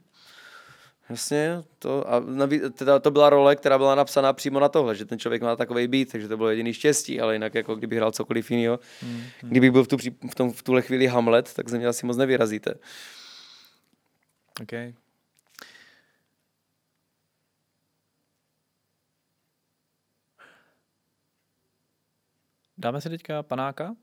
Jasně, to, a navíc, teda to byla role, která byla napsaná přímo na tohle, že ten člověk má takový být, takže to bylo jediný štěstí, ale jinak jako kdyby hrál cokoliv jiného, mm, mm. kdybych byl v, tu, v, tom, v tuhle chvíli Hamlet, tak ze mě asi moc nevyrazíte. Okay. Dáme si teďka panáka?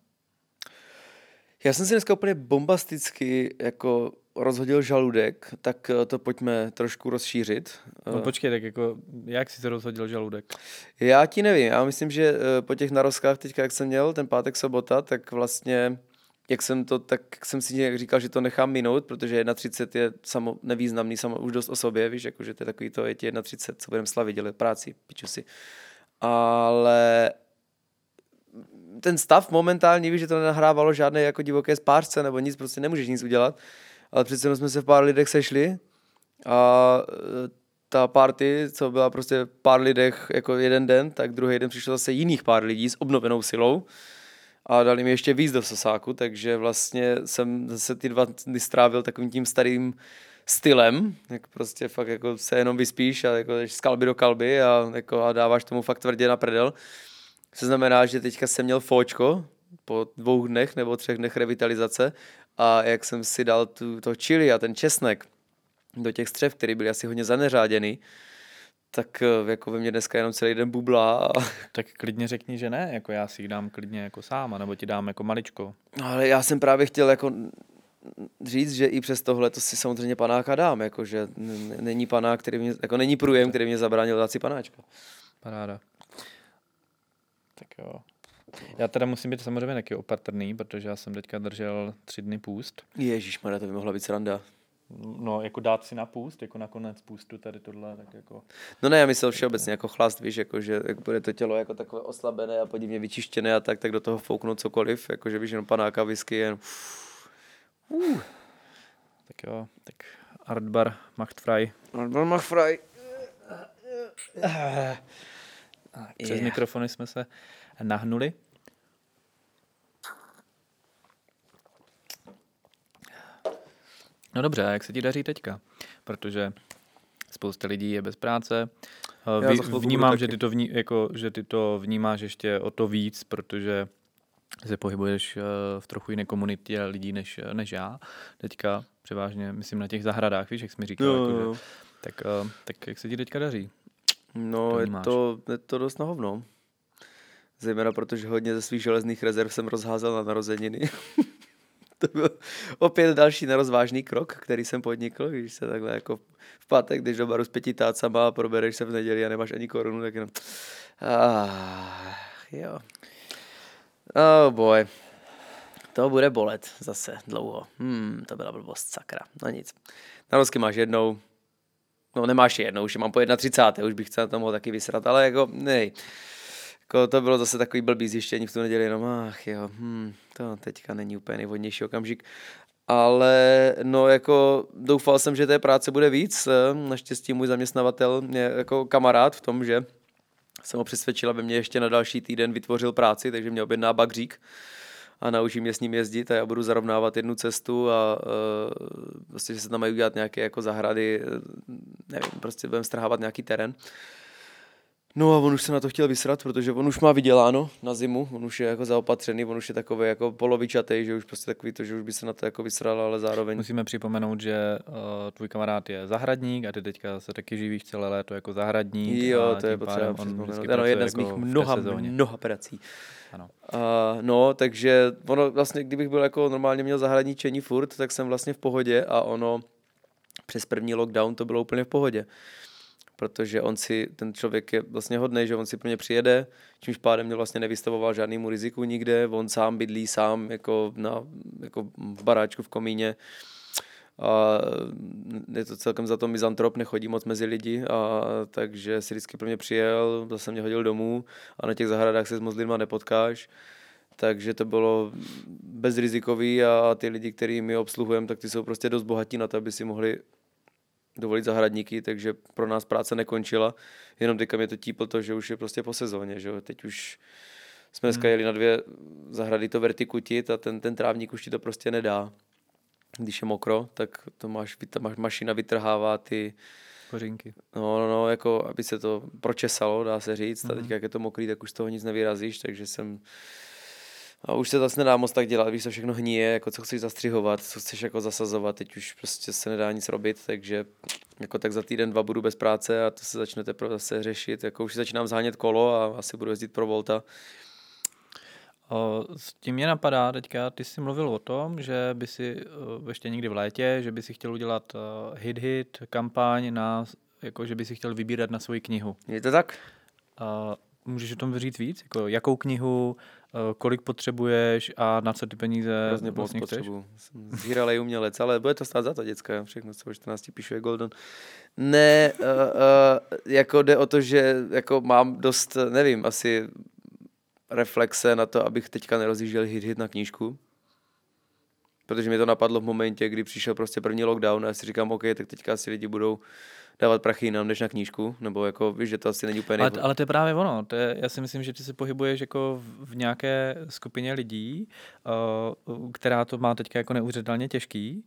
Já jsem si dneska úplně bombasticky jako rozhodil žaludek, tak eh, to pojďme trošku rozšířit. No eh, počkej, tak jako, jak jsi se rozhodil žaludek? Já ti nevím, já myslím, že eh, po těch narozkách teďka, jak jsem měl, ten pátek, sobota, tak vlastně jak jsem to, tak jsem si nějak říkal, že to nechám minout, protože 1,30 je samo nevýznamný samo už dost o sobě, víš, jako, že to je takový to, je ti 1,30, co budeme slavit, dělat práci, piču si. Ale ten stav momentálně, víš, že to nenahrávalo žádné jako divoké spářce nebo nic, prostě nemůžeš nic udělat, ale přece jsme se v pár lidech sešli a e, ta party, co byla prostě pár lidech jako jeden den, tak druhý den přišlo zase jiných pár lidí s obnovenou silou a dali mi ještě víc do sosáku, takže vlastně jsem zase ty dva dny strávil takovým tím starým stylem, jak prostě fakt jako se jenom vyspíš a jako z kalby do kalby a, jako a dáváš tomu fakt tvrdě na prdel. To znamená, že teďka jsem měl fočko po dvou dnech nebo třech dnech revitalizace a jak jsem si dal tu, to chili a ten česnek do těch střev, který byly asi hodně zaneřáděný, tak eh, jako ve mně dneska jenom celý den bublá. A... Tak klidně řekni, že ne, jako já si ji dám klidně jako sám, nebo ti dám jako maličko. No, ale já jsem právě chtěl jako říct, že i přes tohle to si samozřejmě panáka dám, jako že není panák, který mě, jako není průjem, který mě zabránil dát si panáčka. Paráda. Tak jo. Já teda musím být samozřejmě taky opatrný, protože já jsem teďka držel tři dny půst. Ježíš, to by mohla být sranda. No, jako dát si na půst, jako na konec půstu tady tohle, tak jako... No ne, já myslel všeobecně jako chlast, víš, jako, že jak bude to tělo jako takové oslabené a podivně vyčištěné a tak, tak do toho fouknout cokoliv, jako že víš, jenom panáka, whisky, jen... Uh. Tak jo, tak Artbar macht frei. Artbar macht frei. Přes yeah. mikrofony jsme se nahnuli. No dobře, a jak se ti daří teďka? Protože spousta lidí je bez práce. Vy, vnímám, že ty, to vní, jako, že ty to vnímáš ještě o to víc, protože se pohybuješ eh, v trochu jiné komunitě lidí než, než já. Teďka převážně, myslím, na těch zahradách, víš, jak jsi mi říkal. Jo, jako, jo. Že, tak, eh, tak jak se ti teďka daří? No, to je to, je to dost na hovno. Zejména protože hodně ze svých železných rezerv jsem rozházel na narozeniny. to byl opět další nerozvážný krok, který jsem podnikl, když se takhle jako v pátek, když do baru s pěti tácama a probereš se v neděli a nemáš ani korunu, tak jenom... Ah, jo. Oh boy. To bude bolet zase dlouho. Hmm, to byla blbost, sakra. No nic. Na máš jednou, no nemáš jednou, už mám po 31. už bych se na to mohl taky vysrat, ale jako nej. Jako to bylo zase takový blbý zjištění v tu neděli, no ach jo, hm, to teďka není úplně nejvodnější okamžik. Ale no jako doufal jsem, že té práce bude víc. Naštěstí můj zaměstnavatel je jako kamarád v tom, že jsem ho přesvědčil, aby mě ještě na další týden vytvořil práci, takže mě objedná bagřík a naučí mě s ním jezdit a já budu zarovnávat jednu cestu a uh, prostě, že se tam mají udělat nějaké jako zahrady, nevím, prostě budeme strhávat nějaký terén. No a on už se na to chtěl vysrat, protože on už má vyděláno na zimu, on už je jako zaopatřený, on už je takový jako polovičatý, že už prostě takový to, že už by se na to jako vysral, ale zároveň... Musíme připomenout, že uh, tvůj kamarád je zahradník a ty teďka se taky živíš celé léto jako zahradník. Jo, a to je potřeba připomenout. Ano, jedna z mých jako v té mnoha, mnoha prací. Ano. Uh, no, takže ono vlastně, kdybych byl jako normálně měl zahradničení furt, tak jsem vlastně v pohodě a ono přes první lockdown to bylo úplně v pohodě. Protože on si, ten člověk je vlastně hodný, že on si pro mě přijede, čímž pádem mě vlastně nevystavoval žádnému riziku nikde, on sám bydlí sám jako, na, jako v baráčku v komíně. A je to celkem za to mizantrop, nechodí moc mezi lidi, a takže si vždycky pro mě přijel, zase mě hodil domů a na těch zahradách se s moc lidma nepotkáš. Takže to bylo bezrizikový a ty lidi, který my obsluhujeme, tak ty jsou prostě dost bohatí na to, aby si mohli dovolit zahradníky, takže pro nás práce nekončila. Jenom teďka mě to típlo to, že už je prostě po sezóně, že jo. Teď už jsme dneska jeli na dvě zahrady to vertikutit a ten, ten trávník už ti to prostě nedá. Když je mokro, tak to máš, máš mašina vytrhává ty, Kořínky. no, no, no, jako aby se to pročesalo, dá se říct. A teď, jak je to mokrý, tak už z toho nic nevyrazíš, takže jsem a už se zase nedá moc tak dělat, víš, to všechno hníje, jako co chceš zastřihovat, co chceš jako zasazovat, teď už prostě se nedá nic robit, takže jako tak za týden, dva budu bez práce a to se začne teprve zase řešit, jako už začínám zhánět kolo a asi budu jezdit pro Volta. O, s tím mě napadá teďka, ty jsi mluvil o tom, že by si ještě někdy v létě, že by si chtěl udělat hit-hit, kampaň na, jako že by si chtěl vybírat na svoji knihu. Je to tak? Můžeš o tom říct víc? Jako, jakou knihu, o, kolik potřebuješ a na co ty peníze Hrozně vlastně chceš? potřebu. Jsem zhýralej umělec, ale bude to stát za to, děcka. Všechno, co o 14 píšu, je golden. Ne, uh, uh, jako jde o to, že jako mám dost, nevím, asi reflexe na to, abych teďka nerozjížděl hit, hit na knížku. Protože mi to napadlo v momentě, kdy přišel prostě první lockdown a já si říkám, OK, tak teďka asi lidi budou dávat prachy jinam než na knížku, nebo jako víš, že to asi není úplně Ale, ale to je právě ono. To je, já si myslím, že ty se pohybuješ jako v, v nějaké skupině lidí, uh, která to má teďka jako neuvěřitelně těžký.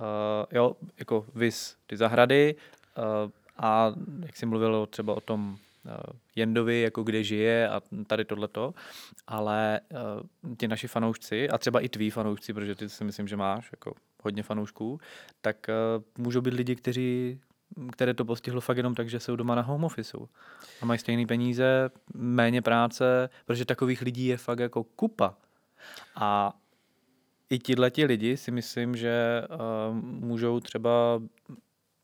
Uh, jo, jako vys ty zahrady uh, a jak jsi mluvil třeba o tom uh, Jendovi, jako kde žije a tady tohleto, ale uh, ti naši fanoušci a třeba i tví fanoušci, protože ty si myslím, že máš jako hodně fanoušků, tak uh, můžou být lidi, kteří které to postihlo fakt jenom tak, že jsou doma na home officeu a mají stejné peníze, méně práce, protože takových lidí je fakt jako kupa. A i tihle ti lidi si myslím, že uh, můžou třeba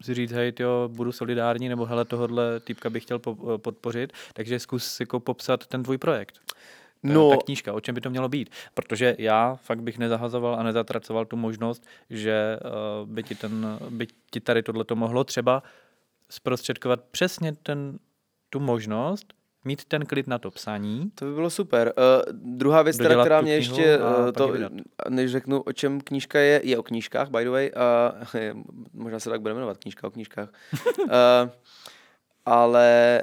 si říct, hej, jo, budu solidární, nebo hele, tohohle týpka bych chtěl po- podpořit, takže zkus jako popsat ten tvůj projekt. No. Ta knížka, o čem by to mělo být? Protože já fakt bych nezahazoval a nezatracoval tu možnost, že uh, by, ti ten, by ti tady tohleto mohlo třeba zprostředkovat přesně ten, tu možnost mít ten klid na to psaní. To by bylo super. Uh, druhá věc, teda, která mě ještě, uh, to, než řeknu, o čem knížka je, je o knížkách, by the way, uh, možná se tak bude jmenovat, knížka o knížkách. uh, ale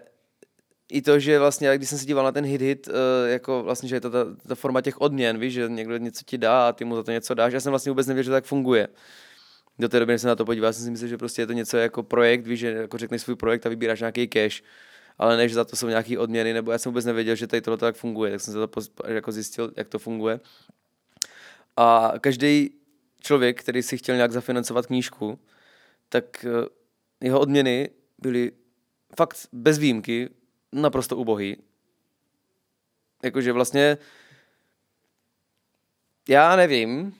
i to, že vlastně, když jsem se díval na ten hit hit, uh, jako vlastně, že je to ta, ta forma těch odměn, víš, že někdo něco ti dá a ty mu za to něco dáš. Já jsem vlastně vůbec nevěděl, že tak funguje. Do té doby, jsem na to podíval, jsem si myslel, že prostě je to něco jako projekt, víš, že jako řekneš svůj projekt a vybíráš nějaký cash ale než za to jsou nějaké odměny, nebo já jsem vůbec nevěděl, že tady tohle tak funguje, tak jsem se to jako zjistil, jak to funguje. A každý člověk, který si chtěl nějak zafinancovat knížku, tak eh, jeho odměny byly fakt bez výjimky naprosto ubohý. Jakože vlastně já nevím,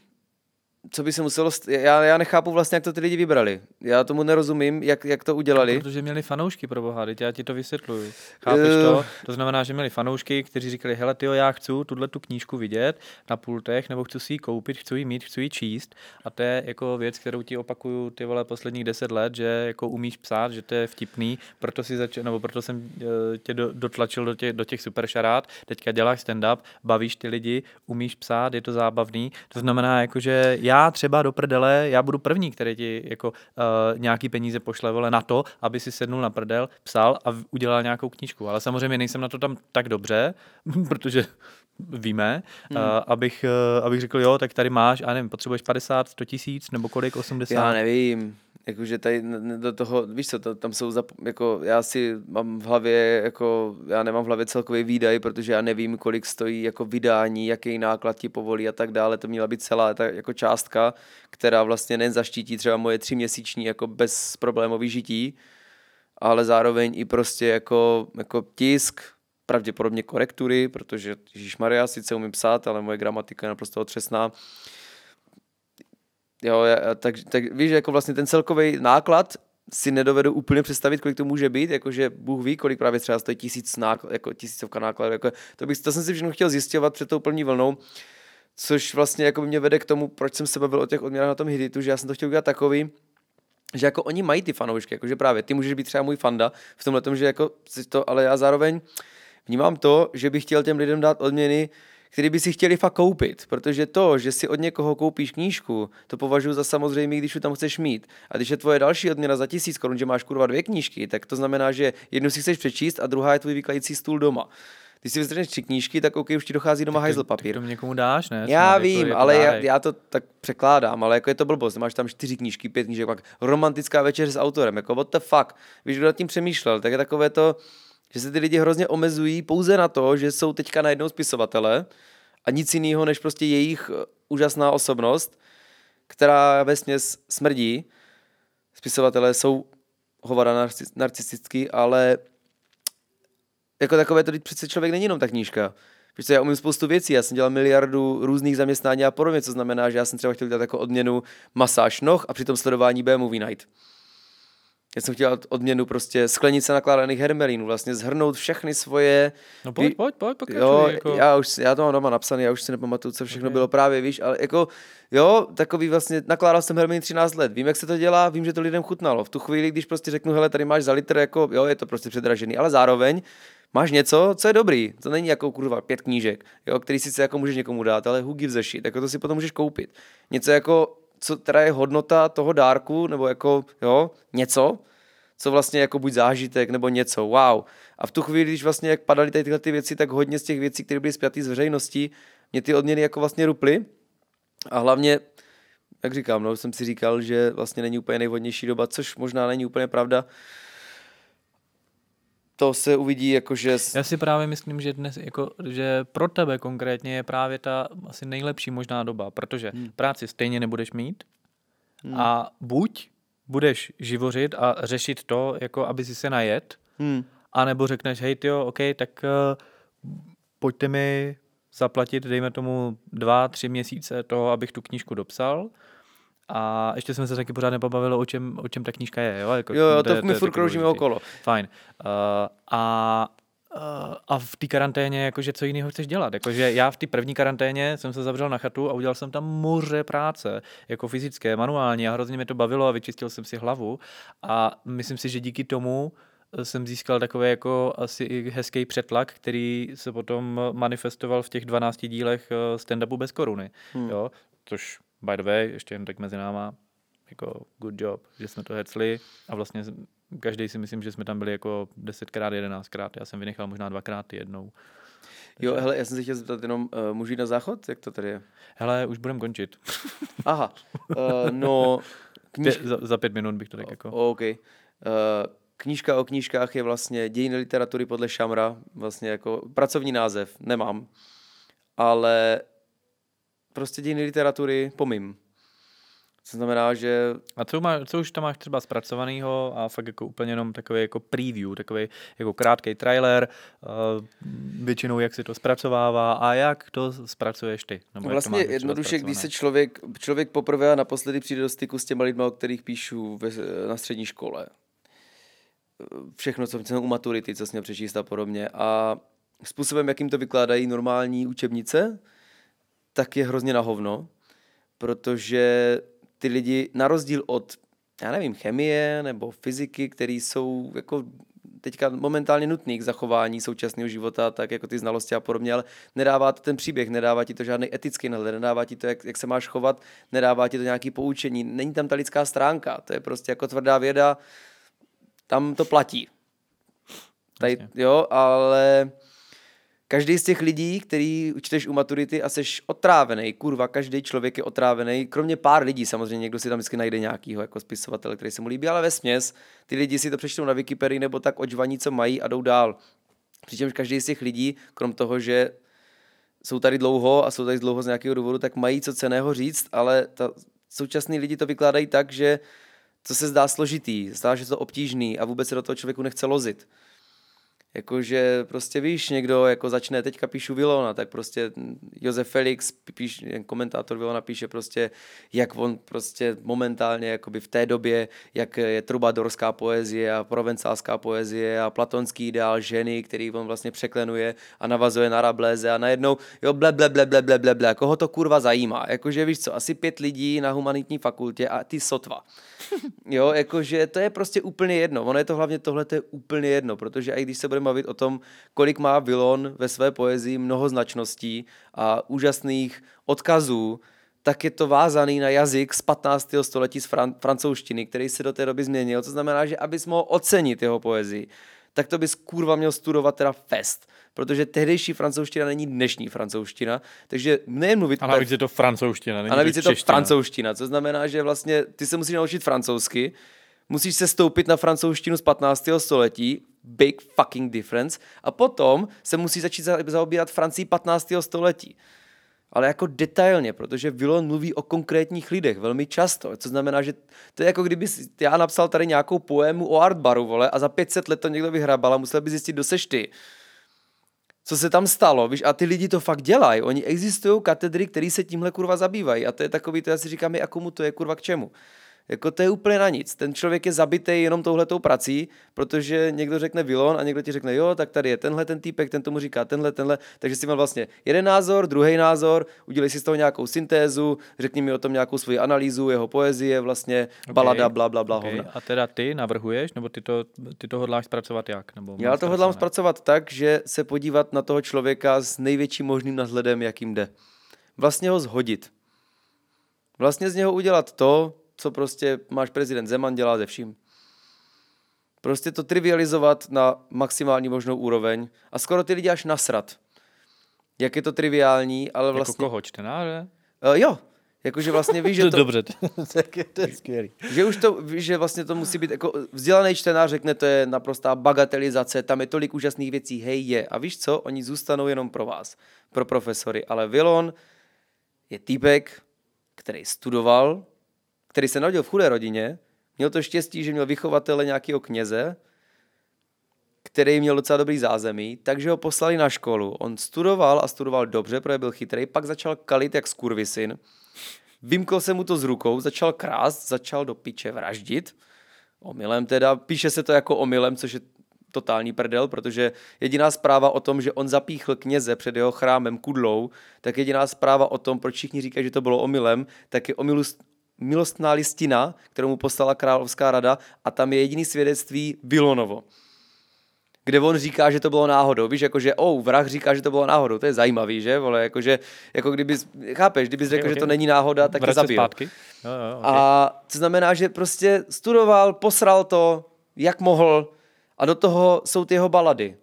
co by se muselo... St- já, já nechápu vlastně, jak to ty lidi vybrali. Já tomu nerozumím, jak, jak to udělali. Protože měli fanoušky pro boha, teď já ti to vysvětluji. Chápeš to? To znamená, že měli fanoušky, kteří říkali, hele tyjo, já chci tuhle tu knížku vidět na pultech, nebo chci si ji koupit, chci ji mít, chci ji číst. A to je jako věc, kterou ti opakuju ty vole posledních deset let, že jako umíš psát, že to je vtipný, proto si začal, nebo proto jsem eh, tě do, dotlačil do těch, do těch super šarát, teďka děláš stand-up, bavíš ty lidi, umíš psát, je to zábavný. To znamená, jako, že já třeba do prdele, já budu první, který ti jako uh, nějaký peníze pošle vole, na to, aby si sednul na prdel, psal a udělal nějakou knížku. Ale samozřejmě nejsem na to tam tak dobře, protože víme, hmm. uh, abych, uh, abych řekl, jo, tak tady máš, a nevím, potřebuješ 50, 100 tisíc, nebo kolik, 80? Já nevím. Jakože tady do toho, víš co, to, tam jsou, zap, jako já si mám v hlavě, jako já nemám v hlavě celkový výdaj, protože já nevím, kolik stojí jako vydání, jaký náklad ti povolí a tak dále. To měla být celá ta jako částka, která vlastně nejen zaštítí třeba moje tři měsíční jako bezproblémový žití, ale zároveň i prostě jako, jako tisk, pravděpodobně korektury, protože Maria sice umím psát, ale moje gramatika je naprosto otřesná. Jo, tak, tak víš, jako vlastně ten celkový náklad si nedovedu úplně představit, kolik to může být, jakože Bůh ví, kolik právě třeba stojí tisíc náklad, jako tisícovka nákladů, jako, to, bych, to jsem si všechno chtěl zjistěvat před tou plní vlnou, což vlastně jako mě vede k tomu, proč jsem se bavil o těch odměnách na tom Hititu, že já jsem to chtěl udělat takový, že jako oni mají ty fanoušky, jakože právě ty můžeš být třeba můj fanda v tomhle tom, že jako to, ale já zároveň vnímám to, že bych chtěl těm lidem dát odměny, který by si chtěli fakt koupit, protože to, že si od někoho koupíš knížku, to považuji za samozřejmé, když ji tam chceš mít. A když je tvoje další odměna za tisíc korun, že máš kurva dvě knížky, tak to znamená, že jednu si chceš přečíst a druhá je tvůj vykladající stůl doma. Když si vystrhneš tři knížky, tak OK, už ti dochází doma hajzl papír. Tak to někomu dáš, ne? Já Snad vím, jako ale já, já, to tak překládám, ale jako je to blbost. Máš tam čtyři knížky, pět knížek, pak romantická večeře s autorem, jako what the fuck. Víš, kdo nad tím přemýšlel, tak je takové to, že se ty lidi hrozně omezují pouze na to, že jsou teďka najednou spisovatele a nic jiného než prostě jejich eh, úžasná osobnost, která ve směs smrdí. Spisovatelé jsou hovada narcistický, ale jako takové to přece člověk není jenom ta knížka. Víš já umím spoustu věcí, já jsem dělal miliardu různých zaměstnání a podobně, co znamená, že já jsem třeba chtěl dělat jako odměnu masáž noh a přitom sledování B Movie Night. Já jsem chtěl odměnu prostě sklenice nakládaných hermelínů, vlastně zhrnout všechny svoje... No pojď, pojď, pojď, pokračuj. Jo, jako... já, už, já to mám doma napsané, já už si nepamatuju, co všechno okay. bylo právě, víš, ale jako, jo, takový vlastně, nakládal jsem hermelín 13 let, vím, jak se to dělá, vím, že to lidem chutnalo. V tu chvíli, když prostě řeknu, hele, tady máš za litr, jako, jo, je to prostě předražený, ale zároveň máš něco, co je dobrý. To není jako kurva pět knížek, jo, který sice jako můžeš někomu dát, ale who gives a shit, jako to si potom můžeš koupit. Něco jako, co teda je hodnota toho dárku, nebo jako, jo, něco, co vlastně jako buď zážitek nebo něco, wow. A v tu chvíli, když vlastně jak padaly tady tyhle ty věci, tak hodně z těch věcí, které byly spjaty s veřejností, mě ty odměny jako vlastně ruply. A hlavně, jak říkám, no, jsem si říkal, že vlastně není úplně nejvhodnější doba, což možná není úplně pravda, to se uvidí jako, že... Já si právě myslím, že dnes, jako, že pro tebe konkrétně je právě ta asi nejlepší možná doba, protože hmm. práci stejně nebudeš mít hmm. a buď budeš živořit a řešit to, jako aby si se najet, hmm. anebo řekneš, hej tyjo, OK, tak uh, pojďte mi zaplatit, dejme tomu dva, tři měsíce toho, abych tu knížku dopsal. A ještě jsme se taky pořád nepobavili, o čem, o čem ta knížka je. Jo, jako, jo, jo to, to my furt kroužíme okolo. Fajn. Uh, a Uh, a v té karanténě, jakože co jiného chceš dělat? Jakože já v té první karanténě jsem se zavřel na chatu a udělal jsem tam moře práce, jako fyzické, manuální a hrozně mě to bavilo a vyčistil jsem si hlavu a myslím si, že díky tomu jsem získal takový jako asi hezký přetlak, který se potom manifestoval v těch 12 dílech eh, stand-upu bez koruny. Hmm. Jo? Což, by the way, ještě jen tak mezi náma, jako good job, že jsme to hecli a vlastně každý si myslím, že jsme tam byli jako desetkrát, jedenáctkrát. Já jsem vynechal možná dvakrát jednou. Jo, hele, já jsem se chtěl zeptat jenom, uh, můžu jít na záchod? Jak to tady je? Hele, už budem končit. Aha, uh, no... Kníž... Za, za pět minut bych to tak jako... OK. Uh, knížka o knížkách je vlastně dějiny literatury podle Šamra, vlastně jako pracovní název, nemám. Ale prostě dějiny literatury pomím. Co znamená, že... A co, má, co už tam máš třeba zpracovaného a fakt jako úplně jenom takový jako preview, takový jako krátký trailer, uh, většinou jak se to zpracovává a jak to zpracuješ ty? Nebo vlastně jednoduše, když se člověk, člověk poprvé a naposledy přijde do styku s těma lidmi, o kterých píšu ve, na střední škole. Všechno, co jsem u maturity, co jsem měl přečíst a podobně. A způsobem, jakým to vykládají normální učebnice, tak je hrozně na hovno, protože ty lidi, na rozdíl od, já nevím, chemie nebo fyziky, které jsou jako teďka momentálně nutný k zachování současného života, tak jako ty znalosti a podobně, ale nedává to ten příběh, nedává ti to žádný etický nadhled, nedává ti to, jak, jak se máš chovat, nedává ti to nějaký poučení, není tam ta lidská stránka, to je prostě jako tvrdá věda, tam to platí. Tady, jo, ale každý z těch lidí, který čteš u maturity a seš otrávený, kurva, každý člověk je otrávený, kromě pár lidí, samozřejmě někdo si tam vždycky najde nějakýho jako spisovatel, který se mu líbí, ale ve směs ty lidi si to přečtou na Wikipedii nebo tak očvaní, co mají a jdou dál. Přičemž každý z těch lidí, krom toho, že jsou tady dlouho a jsou tady dlouho z nějakého důvodu, tak mají co ceného říct, ale ta, současní lidi to vykládají tak, že to se zdá složitý, zdá, že to obtížný a vůbec se do toho člověku nechce lozit. Jakože prostě víš, někdo jako začne, teďka píšu Vilona, tak prostě Josef Felix, píš, komentátor Vilona píše prostě, jak on prostě momentálně jakoby v té době, jak je trubadorská poezie a provencálská poezie a platonský ideál ženy, který on vlastně překlenuje a navazuje na Rabléze a najednou, jo, ble, ble, ble, ble, ble, ble, ble, koho to kurva zajímá, jakože víš co, asi pět lidí na humanitní fakultě a ty sotva. Jo, jakože to je prostě úplně jedno. Ono je to hlavně tohle, to je úplně jedno, protože i když se budeme bavit o tom, kolik má Vilon ve své poezii mnoho značností a úžasných odkazů, tak je to vázaný na jazyk z 15. století z fran- francouzštiny, který se do té doby změnil. To znamená, že abys mohl ocenit jeho poezii, tak to bys kurva měl studovat teda fest protože tehdejší francouzština není dnešní francouzština, takže nejen mluvit... A navíc je to francouzština, není A navíc je to čeština. francouzština, co znamená, že vlastně ty se musíš naučit francouzsky, musíš se stoupit na francouzštinu z 15. století, big fucking difference, a potom se musí začít za- zaobírat Francii 15. století. Ale jako detailně, protože Villon mluví o konkrétních lidech velmi často, co znamená, že to je jako kdyby já napsal tady nějakou poému o Artbaru, vole, a za 500 let to někdo vyhrabal a musel by zjistit, kdo seš ty co se tam stalo, víš, a ty lidi to fakt dělají. Oni existují katedry, které se tímhle kurva zabývají. A to je takový, to já si říkám, a komu to je kurva k čemu. Jako to je úplně na nic. Ten člověk je zabitý jenom touhletou prací, protože někdo řekne vilon a někdo ti řekne, jo, tak tady je tenhle ten týpek, ten tomu říká tenhle, tenhle. Takže si měl vlastně jeden názor, druhý názor, udělej si z toho nějakou syntézu, řekni mi o tom nějakou svoji analýzu, jeho poezie, vlastně okay. balada, bla, bla, bla, Okay. hovna. A teda ty navrhuješ, nebo ty to, ty to hodláš zpracovat jak? Nebo Já to hodlám zpracovat tak, že se podívat na toho člověka s největším možným nadhledem, jakým jde. Vlastně ho zhodit. Vlastně z něho udělat to, co prostě máš prezident Zeman dělá ze vším. Prostě to trivializovat na maximální možnou úroveň a skoro ty lidi až nasrat. Jak je to triviální, ale Jako vlastně... koho? Čtenáře? Uh, jo, jakože vlastně víš, že to, Dobře, tak je to je skvělý. že už to, víš, že vlastně to musí být jako vzdělaný čtenář řekne, to je naprostá bagatelizace, tam je tolik úžasných věcí, hej je. A víš co, oni zůstanou jenom pro vás, pro profesory. Ale Vilon je týpek, který studoval, který se narodil v chudé rodině, měl to štěstí, že měl vychovatele nějakého kněze, který měl docela dobrý zázemí, takže ho poslali na školu. On studoval a studoval dobře, protože byl chytrý, pak začal kalit jak skurvisin. Vymkl se mu to z rukou, začal krást, začal do piče vraždit. Omylem teda, píše se to jako omylem, což je totální prdel, protože jediná zpráva o tom, že on zapíchl kněze před jeho chrámem kudlou, tak jediná zpráva o tom, proč všichni říkají, že to bylo omylem, tak je omilust, milostná listina, kterou mu poslala královská rada a tam je jediný svědectví Vilonovo kde on říká, že to bylo náhodou. Víš, jakože, oh, vrah říká, že to bylo náhodou. To je zajímavý, že? Vole, jakože, jako kdyby, chápeš, kdybys řekl, Ok, že to není náhoda, tak je zabil. zpátky. Jo, jo, okay. A to znamená, že prostě studoval, posral to, jak mohl a do toho jsou ty jeho balady,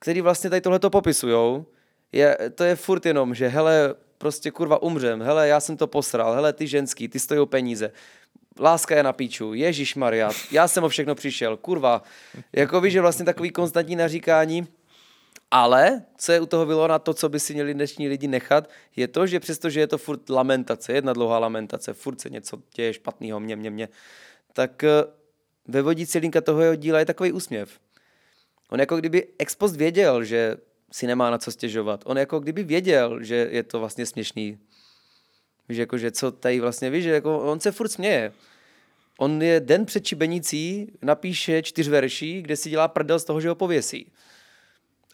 které vlastně tady tohleto popisujou. Je, to je furt jenom, že hele, prostě kurva umřem, hele, já jsem to posral, hele, ty ženský, ty stojí peníze. Láska je na píču, Ježíš Maria, já jsem o všechno přišel, kurva. Jako víš, že vlastně takový konstantní naříkání, ale co je u toho Vilona, to, co by si měli dnešní lidi nechat, je to, že přestože je to furt lamentace, jedna dlouhá lamentace, furt se něco děje špatného, mě, mě, mě, tak eh, ve vodící linka toho jeho díla je takový úsměv. On jako kdyby ex post věděl, že si nemá na co stěžovat. On jako kdyby věděl, že je to vlastně směšný. Víš, jako, že co tady vlastně, víš, že jako on se furt směje. On je den před Čibenicí, napíše čtyř verší, kde si dělá prdel z toho, že ho pověsí.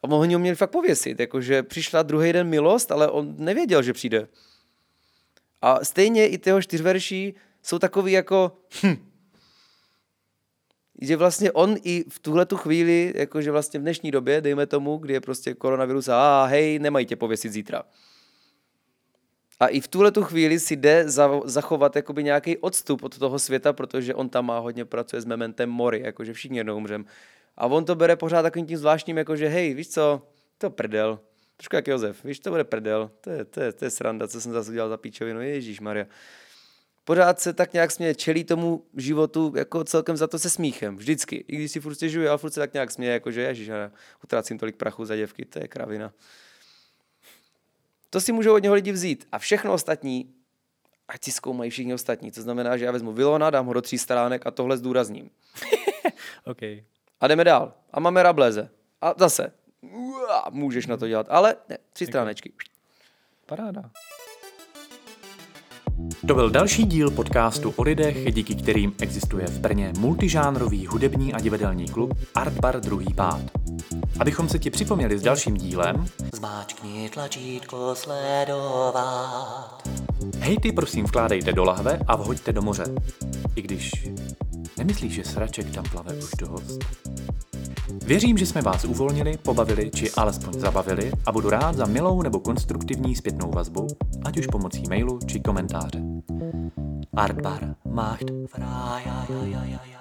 A oni ho měli fakt pověsit, jakože přišla druhý den milost, ale on nevěděl, že přijde. A stejně i tyho čtyřverší jsou takový jako, hm, že vlastně on i v tuhle tu chvíli, jakože vlastně v dnešní době, dejme tomu, kdy je prostě koronavirus a hej, nemají tě pověsit zítra. A i v tuhle tu chvíli si jde za, zachovat jakoby nějaký odstup od toho světa, protože on tam má hodně pracuje s mementem mori, jakože všichni jednou umřem. A on to bere pořád takovým tím zvláštním, jakože hej, víš co, to prdel. Trošku jak Josef, víš, to bude prdel, to je, to je, to je sranda, co jsem zase udělal za píčovinu, Ježíš Maria. Pořád se tak nějak směje, čelí tomu životu jako celkem za to se smíchem, vždycky. I když si furt stěžuje, ale furt se tak nějak směje, jako že ježíš, já utrácím tolik prachu za děvky, to je kravina. To si můžou od něho lidi vzít. A všechno ostatní, ať si zkoumají všichni ostatní. To znamená, že já vezmu Vilona, dám ho do tří stránek a tohle zdůrazním. OK. A jdeme dál. A máme Rabléze. A zase, uá, můžeš na to dělat. Ale ne, tři stránečky. Paráda. To byl další díl podcastu o lidech, díky kterým existuje v Brně multižánrový hudební a divadelní klub Art Bar druhý pád. Abychom se ti připomněli s dalším dílem, Zmáčkni tlačítko sledovat. hejty prosím vkládejte do lahve a vhoďte do moře. I když nemyslíš, že sraček tam plave už dost. Věřím, že jsme vás uvolnili, pobavili či alespoň zabavili a budu rád za milou nebo konstruktivní zpětnou vazbu, ať už pomocí mailu či komentáře. Artbar macht Frei,